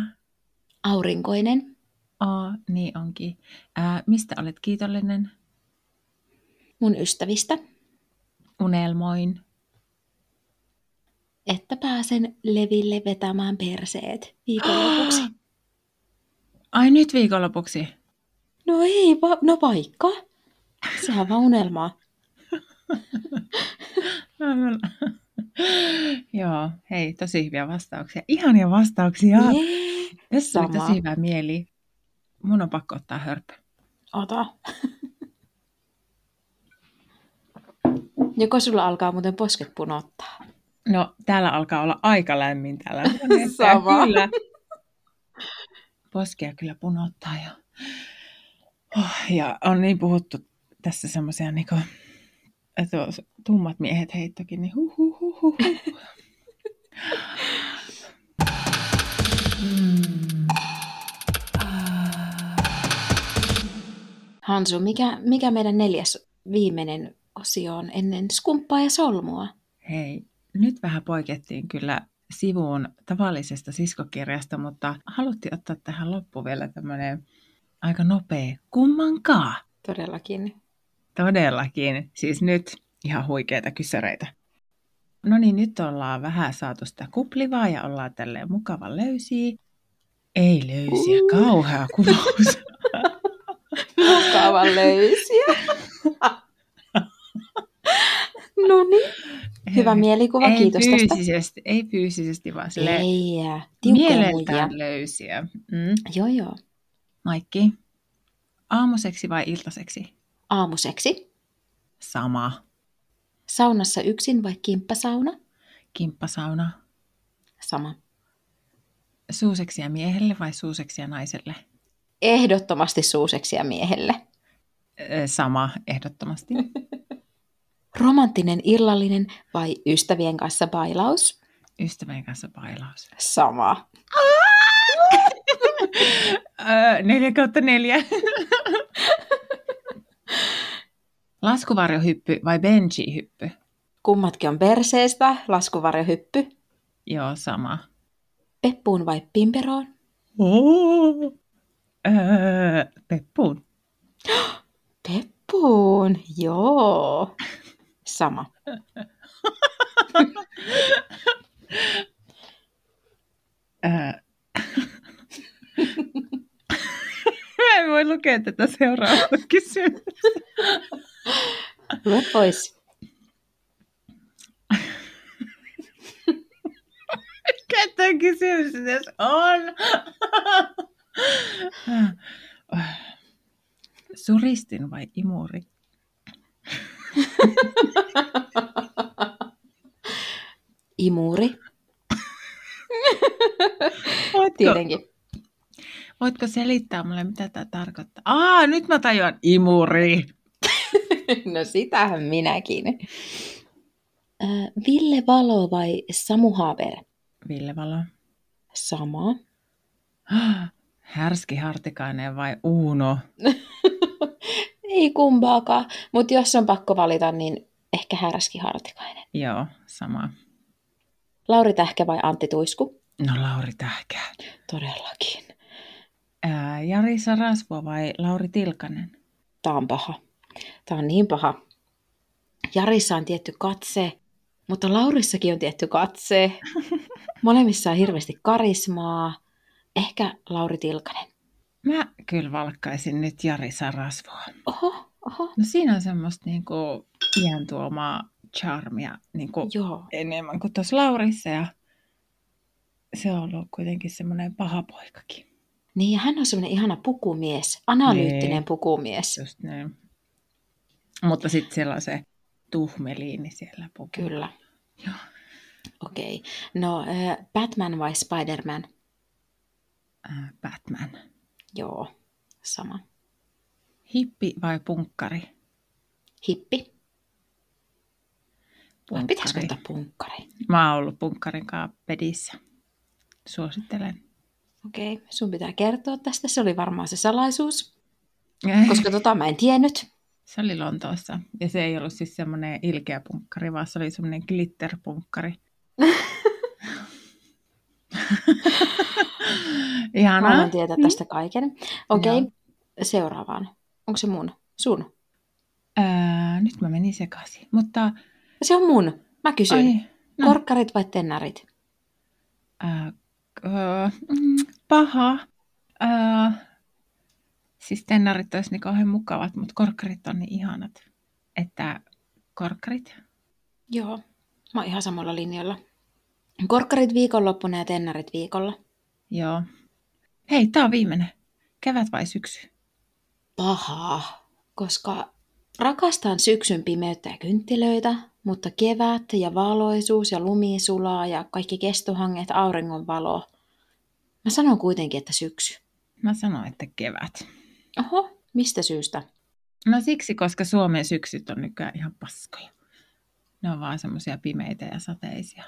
Aurinkoinen. Oh, niin onkin. Äh, mistä olet kiitollinen? Mun ystävistä. Unelmoin. Että pääsen leville vetämään perseet viikonlopuksi. Ai nyt viikonlopuksi. No ei, va- no vaikka. Sehän on vaan unelmaa. Joo, hei, tosi hyviä vastauksia. Ihania vastauksia. Jee. Tässä oli Sama. tosi hyvä mieli. Mun on pakko ottaa hörppy. Ota. Joko sulla alkaa muuten posket punottaa? No, täällä alkaa olla aika lämmin täällä. Sama. Kyllä. Poskea kyllä punottaa. Ja, oh, ja on niin puhuttu tässä semmoisia niin kuin, että tummat miehet heittokin, niin huh, huh, huh, huh, huh. Mm. Hansu, mikä, mikä meidän neljäs viimeinen osio on ennen skumppaa ja solmua? Hei, nyt vähän poikettiin kyllä sivuun tavallisesta siskokirjasta, mutta haluttiin ottaa tähän loppuun vielä tämmöinen aika nopea kummankaan. Todellakin. Todellakin. Siis nyt ihan huikeita kysäreitä. No niin, nyt ollaan vähän saatu sitä kuplivaa ja ollaan tälleen mukava löysiä. Ei löysiä, Uh. kauhea kuvaus. Mukava löysiä. no niin. Hyvä mielikuva, ei kiitos tästä. fyysisesti, ei fyysisesti, vaan mieleltään löysiä. Mm. Joo, joo. Maikki, aamuseksi vai iltaseksi? Aamuseksi. Sama. Saunassa yksin vai kimppasauna? Kimppasauna. Sama. Suuseksia miehelle vai suuseksia naiselle? Ehdottomasti suuseksia miehelle. Sama, ehdottomasti. Romanttinen illallinen vai ystävien kanssa bailaus? Ystävän kanssa bailaus. Sama. Öö, neljä kautta neljä. Laskuvarjohyppy vai benji-hyppy? Kummatkin on perseestä, laskuvarjohyppy. Joo, sama. Peppuun vai pimperoon? Oh. Öö, peppuun. Peppuun, joo. Sama. Öö. Mä en voi lukea tätä seuraavaa kysymystä. Lue pois. Mikä tämä kysymys edes on? Suristin vai imuri? Imuri, Voitko, tietenkin. voitko selittää mulle, mitä tämä tarkoittaa? Aa, nyt mä tajuan. Imuri. No sitähän minäkin. Ville Valo vai Samu Haber? Ville Valo. Sama. Härski Hartikainen vai Uuno? Ei kumpaakaan, mutta jos on pakko valita, niin ehkä Härski Hartikainen. Joo, sama. Lauri Tähkä vai Antti Tuisku? No Lauri Tähkä. Todellakin. Ää, Jari Sarasvo vai Lauri Tilkanen? Tämä on paha. Tämä on niin paha. Jarissa on tietty katse, mutta Laurissakin on tietty katse. Molemmissa on hirveästi karismaa. Ehkä Lauri Tilkanen. Mä kyllä valkkaisin nyt Jari Sarasvoa. Oho, oho. No siinä on semmoista niinku iän tuomaa charmia niinku Joo. enemmän kuin tuossa Laurissa ja se on ollut kuitenkin semmoinen paha poikakin. Niin, ja hän on semmoinen ihana pukumies, analyyttinen Niin. pukumies. Just näin. Mutta sitten siellä on se tuhmeliini siellä pukulla. Kyllä. Joo. Okei. No, äh, Batman vai Spider-Man? Äh, Batman. Joo, sama. Hippi vai punkkari? Hippi. Punkkari. pitäisikö ottaa punkkari? Mä oon ollut punkkarin kanssa pedissä. Suosittelen. Okei, sun pitää kertoa tästä. Se oli varmaan se salaisuus, koska tota mä en tiennyt. Se oli Lontoossa. Ja se ei ollut siis semmoinen ilkeä punkkari, vaan se oli semmoinen glitterpunkkari. Mä Ihanaa. haluan tietää tästä kaiken. Okei, Joo. seuraavaan. Onko se mun? Sun? Ää, nyt mä menin sekaisin. Mutta Se on mun. Mä kysyn. ai, no, Korkkarit vai tennarit? ää, ö, mm, paha. Ää, siis tennarit olisi niin kauhean mukavat, mutta korkkarit on niin ihanat. Että korkkarit. Joo, mä oon ihan samalla linjalla. Korkkarit viikonloppuna ja tennarit viikolla. Joo. Hei, tää on viimeinen. Kevät vai syksy? Pahaa, koska rakastan syksyn pimeyttä ja kynttilöitä, mutta kevät ja valoisuus ja lumisulaa ja kaikki kestohanget, auringon valo. Mä sanon kuitenkin, että syksy. Mä sanoin, että kevät. Oho, mistä syystä? No siksi, koska Suomen syksyt on nykyään ihan paskoja. Ne on vaan semmoisia pimeitä ja sateisia.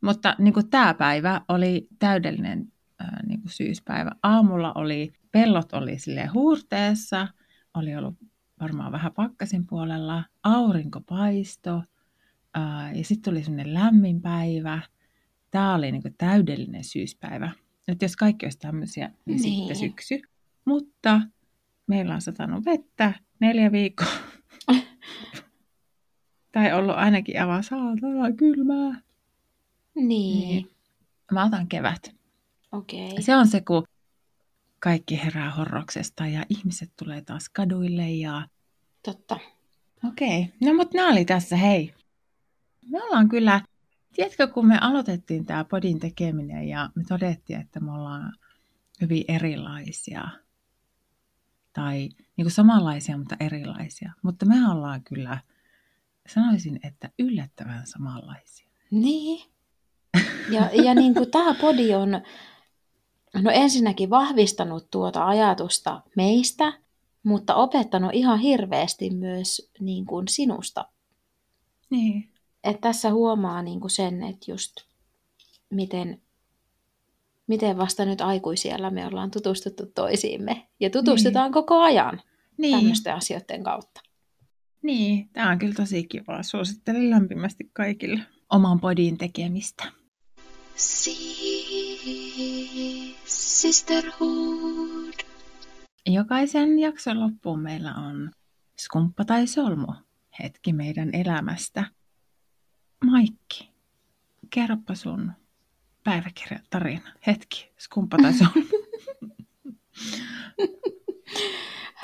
Mutta niin tämä päivä oli täydellinen ää, niin kuin syyspäivä. Aamulla oli, pellot oli sille huurteessa, oli ollut varmaan vähän pakkasin puolella, aurinko paisto ää, ja sitten tuli semmoinen lämmin päivä. Tämä oli niin kuin täydellinen syyspäivä. Nyt jos kaikki olisi tämmöisiä, niin, Niin. sitten syksy. Mutta meillä on satanut vettä neljä viikkoa. tai ollut ainakin aivan saatana kylmää. Niin, Niin. Mä otan kevät. Okei. Se on se, kun kaikki herää horroksesta ja ihmiset tulee taas kaduille ja... Totta. Okei, no mutta nämä oli tässä, hei. Me ollaan kyllä, tiedätkö, kun me aloitettiin tämä podin tekeminen ja me todettiin, että me ollaan hyvin erilaisia. Tai niin kuin samanlaisia, mutta erilaisia. Mutta me ollaan kyllä, sanoisin, että yllättävän samanlaisia. Niin. Ja, ja niin kuin tämä podi on no ensinnäkin vahvistanut tuota ajatusta meistä, mutta opettanut ihan hirveästi myös niin kuin sinusta. Niin. Et tässä huomaa niin kuin sen, että just miten, miten vasta nyt aikuisiellä me ollaan tutustuttu toisiimme. Ja tutustutaan niin. koko ajan Niin, tämmöisten asioiden kautta. niin, tämä on kyllä tosi kivaa. Suosittelen lämpimästi kaikille oman podin tekemistä. See sisterhood. Jokaisen jakson loppuun meillä on skumppa tai solmu, hetki meidän elämästä. Maikki, kerropa sun päiväkirjatarina. Hetki, skumppa tai solmu.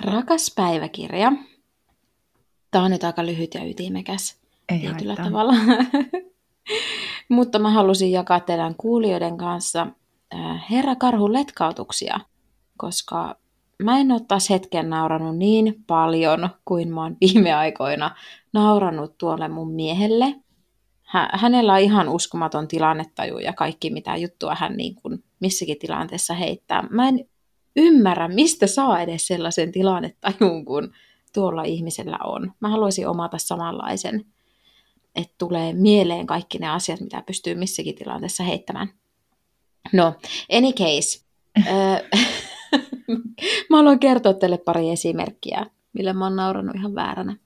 Rakas päiväkirja. Tämä on nyt aika lyhyt ja ytimekäs Ei tietyllä haittaa. tavalla. Mutta mä halusin jakaa teidän kuulijoiden kanssa äh, Herra Karhun letkautuksia, koska mä en ole taas hetken nauranut niin paljon kuin mä oon viime aikoina nauranut tuolle mun miehelle. Hä- hänellä on ihan uskomaton tilannetaju ja kaikki mitä juttua hän niin kuin missäkin tilanteessa heittää. Mä en ymmärrä, mistä saa edes sellaisen tilannetajun, kun tuolla ihmisellä on. Mä haluaisin omata samanlaisen, että tulee mieleen kaikki ne asiat, mitä pystyy missäkin tilanteessa heittämään. No, any case. Mä haluan kertoa teille pari esimerkkiä millä mä oon naurannut ihan vääränä.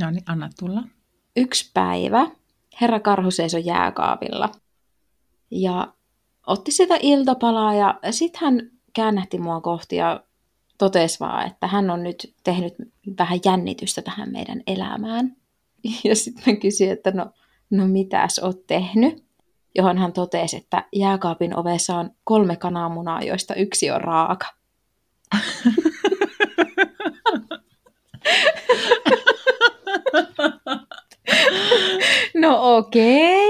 No niin, anna tulla. Yksi päivä herra karhu seisoi jääkaapilla ja otti sitä iltapalaa ja sitten hän käännähti mua kohti ja totesi vaan, että hän on nyt tehnyt vähän jännitystä tähän meidän elämään. Ja sitten mä kysyin, että no, no mitäs oot tehnyt? Johon hän totesi, että jääkaapin ovessa on kolme kananmunaa, joista yksi on raaka. No okei.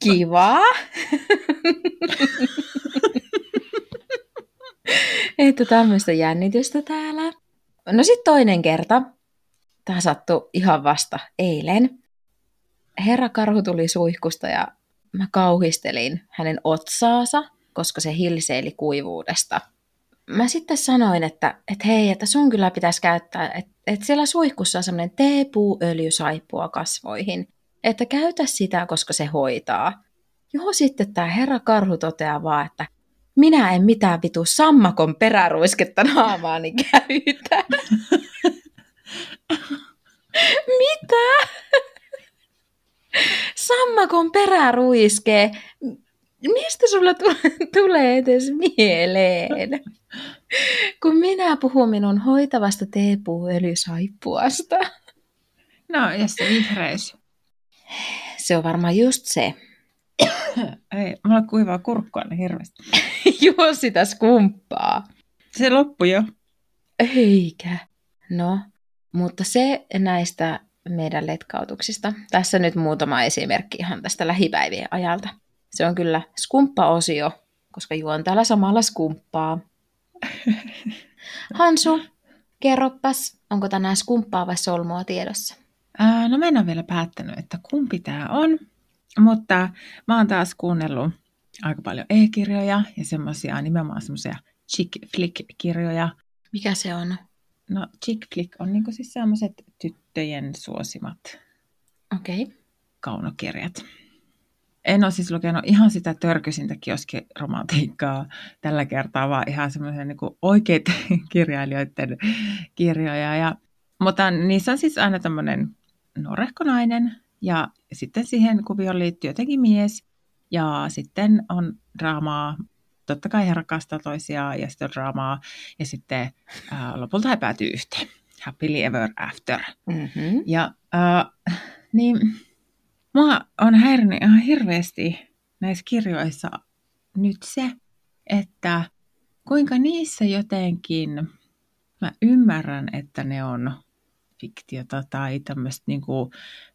Kiva. Että tämmöistä jännitystä täällä. No sitten toinen kerta. Tämä sattui ihan vasta eilen. Herra Karhu tuli suihkusta ja mä kauhistelin hänen otsaansa, koska se hilseili kuivuudesta. Mä sitten sanoin, että, että hei, että sun kyllä pitäisi käyttää, että, että siellä suihkussa on semmoinen teepuuöljysaippua kasvoihin, että käytä sitä, koska se hoitaa. Joo, sitten tämä herra Karhu toteaa vaan, että minä en mitään vitu sammakon peräruisketta naamaani käytä. Mitä? Sammakon peräruiske. Mistä sulla tulee edes mieleen? Kun minä puhun minun hoitavasta teepuuöljysaippuasta. No, ja se vihreys. Se on varmaan just se. Ei, mulla kuivaa kurkkua niin hirveästi. Juo sitä skumppaa. Se loppui jo. Eikä. No, mutta se näistä meidän letkautuksista. Tässä nyt muutama esimerkki ihan tästä lähipäivien ajalta. Se on kyllä skumppa-osio, koska juon täällä samalla skumppaa. Hansu, kerroppas, onko tänään skumppaa vai solmua tiedossa? Ää, no mä en ole vielä päättänyt, että kumpi tämä on, mutta mä oon taas kuunnellut aika paljon e-kirjoja ja semmoisia nimenomaan semmoisia chick flick-kirjoja. Mikä se on? No chick flick on niinku siis semmoiset tyttöjen suosimat Okei. Okay. kaunokirjat. En ole siis lukenut ihan sitä törkysintä kioskiromantiikkaa tällä kertaa, vaan ihan semmoisia niin oikeita kirjailijoiden kirjoja. Ja, mutta niissä on siis aina tämmöinen norehko nainen ja sitten siihen kuvioon liittyy jotenkin mies ja sitten on draamaa. Totta kai he rakastaa toisiaan ja sitten on draamaa ja sitten ää, lopulta he päätyy yhteen. Happily ever after. Mm-hmm. Ja ää, niin Mua on häirinyt ihan hirveästi näissä kirjoissa nyt se, että kuinka niissä jotenkin, mä ymmärrän, että ne on fiktiota tai tämmöistä niin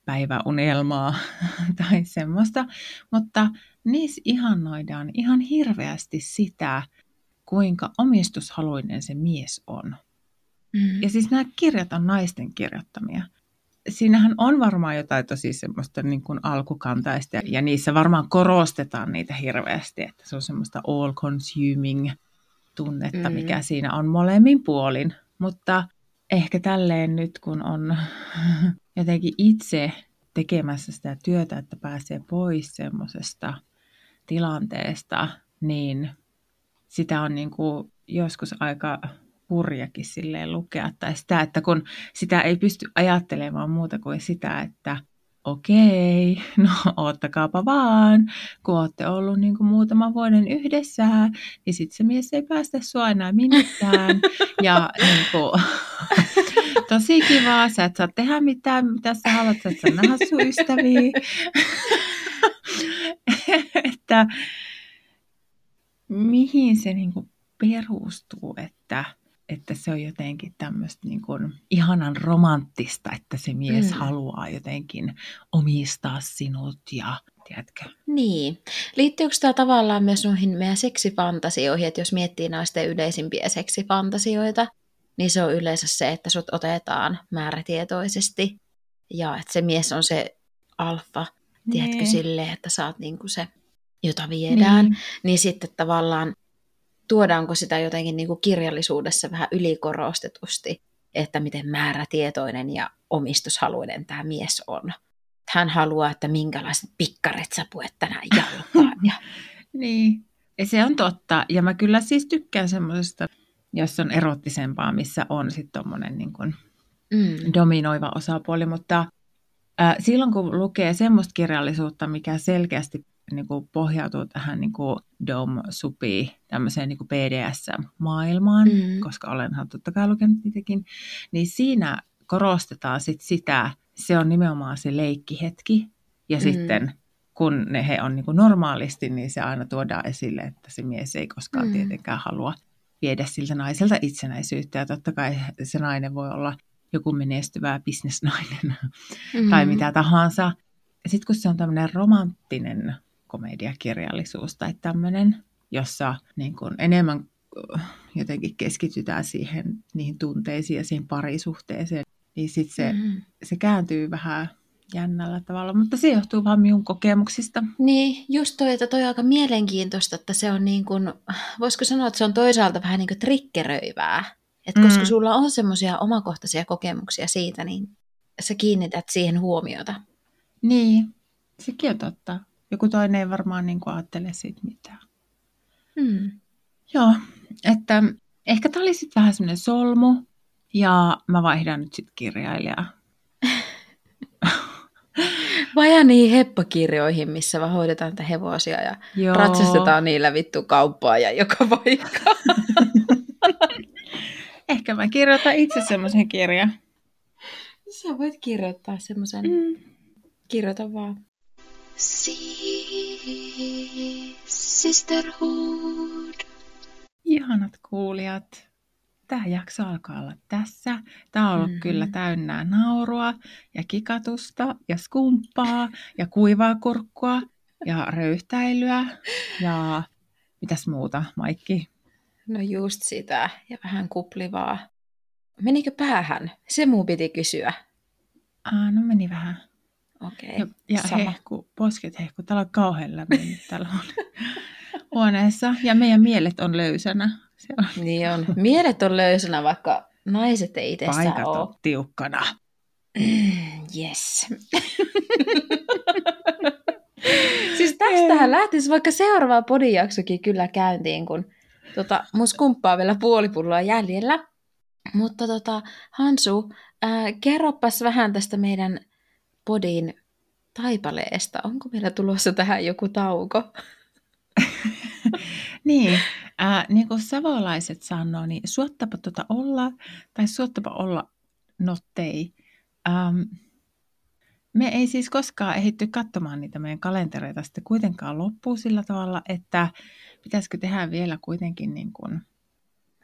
päiväunelmaa tai semmoista, mutta niissä ihannoidaan ihan hirveästi sitä, kuinka omistushaluinen se mies on. Mm-hmm. Ja siis nämä kirjat on naisten kirjoittamia siinähän on varmaan jotain tosi semmoista niin kuin alkukantaista ja niissä varmaan korostetaan niitä hirveästi, että se on semmoista all consuming tunnetta, mm. mikä siinä on molemmin puolin. Mutta ehkä tälleen nyt, kun on jotenkin itse tekemässä sitä työtä, että pääsee pois semmoisesta tilanteesta, niin sitä on niin kuin joskus aika hurjakin silleen lukea. Tai sitä, että kun sitä ei pysty ajattelemaan muuta kuin sitä, että okei, no oottakaapa vaan, kun olette ollut niin kuin muutaman vuoden yhdessä, niin sitten se mies ei päästä sua enää minnekään. Ja niin kuin, tosi kivaa, sä et saa tehdä mitään, mitä sä haluat, sä et saa nähdä sun ystäviä. Että mihin se niin kuin perustuu, että että se on jotenkin tämmöistä niin kuin ihanan romanttista, että se mies mm. haluaa jotenkin omistaa sinut ja tiedätkö? Niin. Liittyykö tämä tavallaan myös noihin meidän seksifantasioihin, että jos miettii naisten yleisimpiä seksifantasioita, niin se on yleensä se, että sut otetaan määrätietoisesti ja että se mies on se alfa, tiedätkö, niin. silleen, että sä oot niinku se, jota viedään, niin. niin sitten tavallaan tuodaanko sitä jotenkin niin kuin kirjallisuudessa vähän ylikorostetusti, että miten määrätietoinen ja omistushaluinen tämä mies on. Hän haluaa, että minkälaiset pikkaret sä puet tänään jalkaan. Ja... niin, Se on totta. Ja mä kyllä siis tykkään semmoisesta, jos on erottisempaa, missä on sitten tommonen niin kuin Mm. dominoiva osapuoli, mutta ää, silloin kun lukee semmoista kirjallisuutta, mikä selkeästi niin kuin pohjautuu tähän niin kuin dom, supi, tämmöiseen niin kuin BDS-maailmaan, Mm. koska olenhan totta kai lukenut niitäkin, niin siinä korostetaan sit sitä, se on nimenomaan se leikkihetki, ja Mm. sitten kun ne he on niin kuin normaalisti, niin se aina tuodaan esille, että se mies ei koskaan Mm. mm. tietenkään halua viedä siltä naiselta itsenäisyyttä, ja totta kai se nainen voi olla joku menestyvä bisnesnainen Mm. tai mitä tahansa. Sitten kun se on tämmöinen romanttinen komediakirjallisuus tai tämmöinen, jossa niin kun enemmän äh, jotenkin keskitytään siihen, niihin tunteisiin ja siihen parisuhteeseen, niin sitten se, Mm. se kääntyy vähän jännällä tavalla, mutta se johtuu vaan minun kokemuksista. Niin, just toi, että toi on aika mielenkiintoista, että se on niin kuin, voisiko sanoa, että se on toisaalta vähän niin kuin triggeröivää. Että koska Mm. sulla on semmoisia omakohtaisia kokemuksia siitä, niin sä kiinnität siihen huomiota. Niin, sekin on totta. Joku toinen ei varmaan niin kuin ajattele siitä mitään. Hmm. Joo, että ehkä tämä oli sitten vähän semmoinen solmu, ja mä vaihdan nyt sitten kirjailijaa. Vaja niihin heppakirjoihin, missä vaan hoidetaan niitä hevosia ja Joo. ratsastetaan niillä vittu kauppaa ja joka paikka. Ehkä mä kirjoitan itse semmoisen kirjan. Sä voit kirjoittaa semmoisen. Mm. Kirjoita vaan. See sisterhood. Ihanat kuulijat, tämä jakso alkaa olla tässä. Tämä on ollut Mhm. mm-hmm. kyllä täynnä naurua ja kikatusta ja skumppaa ja kuivaa kurkkua ja röyhtäilyä ja mitäs muuta, Maikki? No just sitä. Ja vähän kuplivaa. Menikö päähän? Se mun piti kysyä. Ah, no meni vähän. Okei. Ja, ja sama. hehku, posket hehku. Täällä on kauhean lämmin täällä huone- huoneessa ja meidän mielet on löysänä. Se on Niin on. Mielet on löysänä, vaikka naiset ei itsessään paikat ole. on tiukkana. Yes. siis tästähän lähtisi vaikka seuraava podijaksokin kyllä käyntiin, kun tota, mun skumppaa vielä puoli pulloa jäljellä. Mutta tota, Hansu, ää, kerropas vähän tästä meidän podin taipaleesta. Onko meillä tulossa tähän joku tauko? Niin, äh, niin kuin savolaiset sanoo, niin suottapa tuota olla, tai suottapa olla nottei. Ähm, me ei siis koskaan ehditty katsomaan niitä meidän kalentereita sitten kuitenkaan loppuun sillä tavalla, että pitäisikö tehdä vielä kuitenkin niin kuin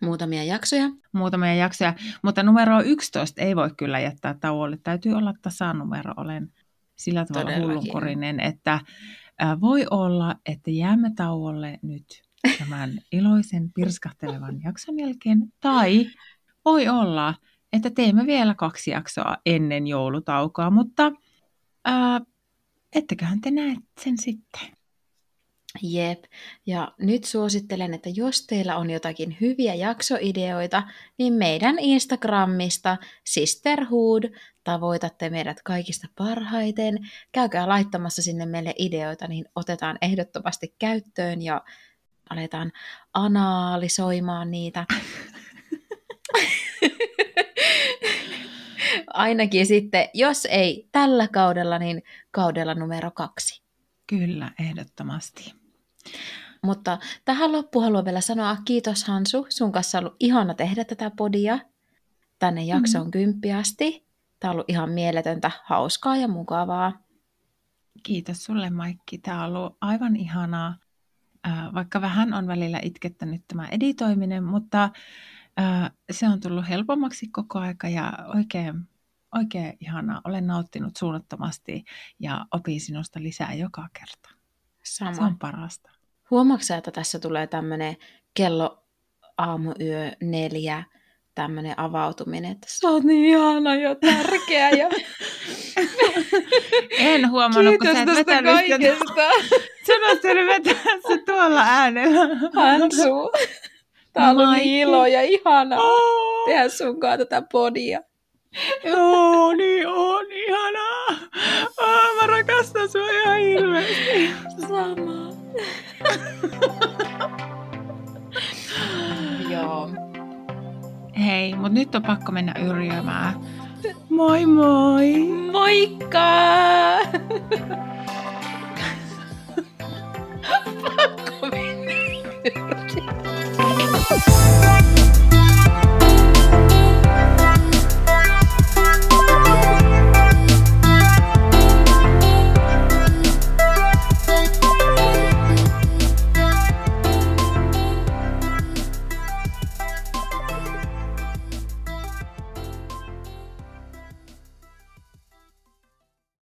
Muutamia jaksoja. muutamia jaksoja. Mutta numero 11 ei voi kyllä jättää tauolle. Täytyy olla tasanumero. Olen sillä tavalla Todellakin. hullunkorinen, että voi olla, että jäämme tauolle nyt tämän iloisen pirskahtelevan jakson jälkeen. Tai voi olla, että teemme vielä kaksi jaksoa ennen joulutaukoa, mutta äh, etteköhän te näe sen sitten. Jep. Ja nyt suosittelen, että jos teillä on jotakin hyviä jaksoideoita, niin meidän Instagramista Sisterhood tavoitatte meidät kaikista parhaiten. Käykää laittamassa sinne meille ideoita, niin otetaan ehdottomasti käyttöön ja aletaan analysoimaan niitä. Ainakin sitten, jos ei tällä kaudella, niin kaudella numero kaksi. Kyllä, ehdottomasti. Mutta tähän loppuun haluan vielä sanoa kiitos Hansu. Sun kanssa on ollut ihana tehdä tätä podia tänne jaksoon mm. kymppiasti. Tämä on ollut ihan mieletöntä, hauskaa ja mukavaa. Kiitos sulle Maikki. Tämä on ollut aivan ihanaa. Vaikka vähän on välillä itkettänyt tämä editoiminen, mutta se on tullut helpommaksi koko aika ja oikein, oikein ihanaa. Olen nauttinut suunnattomasti ja opin sinusta lisää joka kerta. Sama. Se on parasta. Huomaatko että tässä tulee tämmöinen kello aamuyö neljä tämmöinen avautuminen, että sä oot niin ihana ja tärkeä ja En huomannut, kun kiitos sä et tästä kaikesta. Sä olisit vetää se tuolla äänellä. Hansu, tää on ollut niin ilo ja ihana Oh, tehdä sunkaan tätä podia. Joo, niin on, ihanaa. Oh, mä rakastan sua ihan hirveästi. Sama. Joo. Hei, mut nyt on pakko mennä yrjömään. Moi moi! Moikka! pakko mennä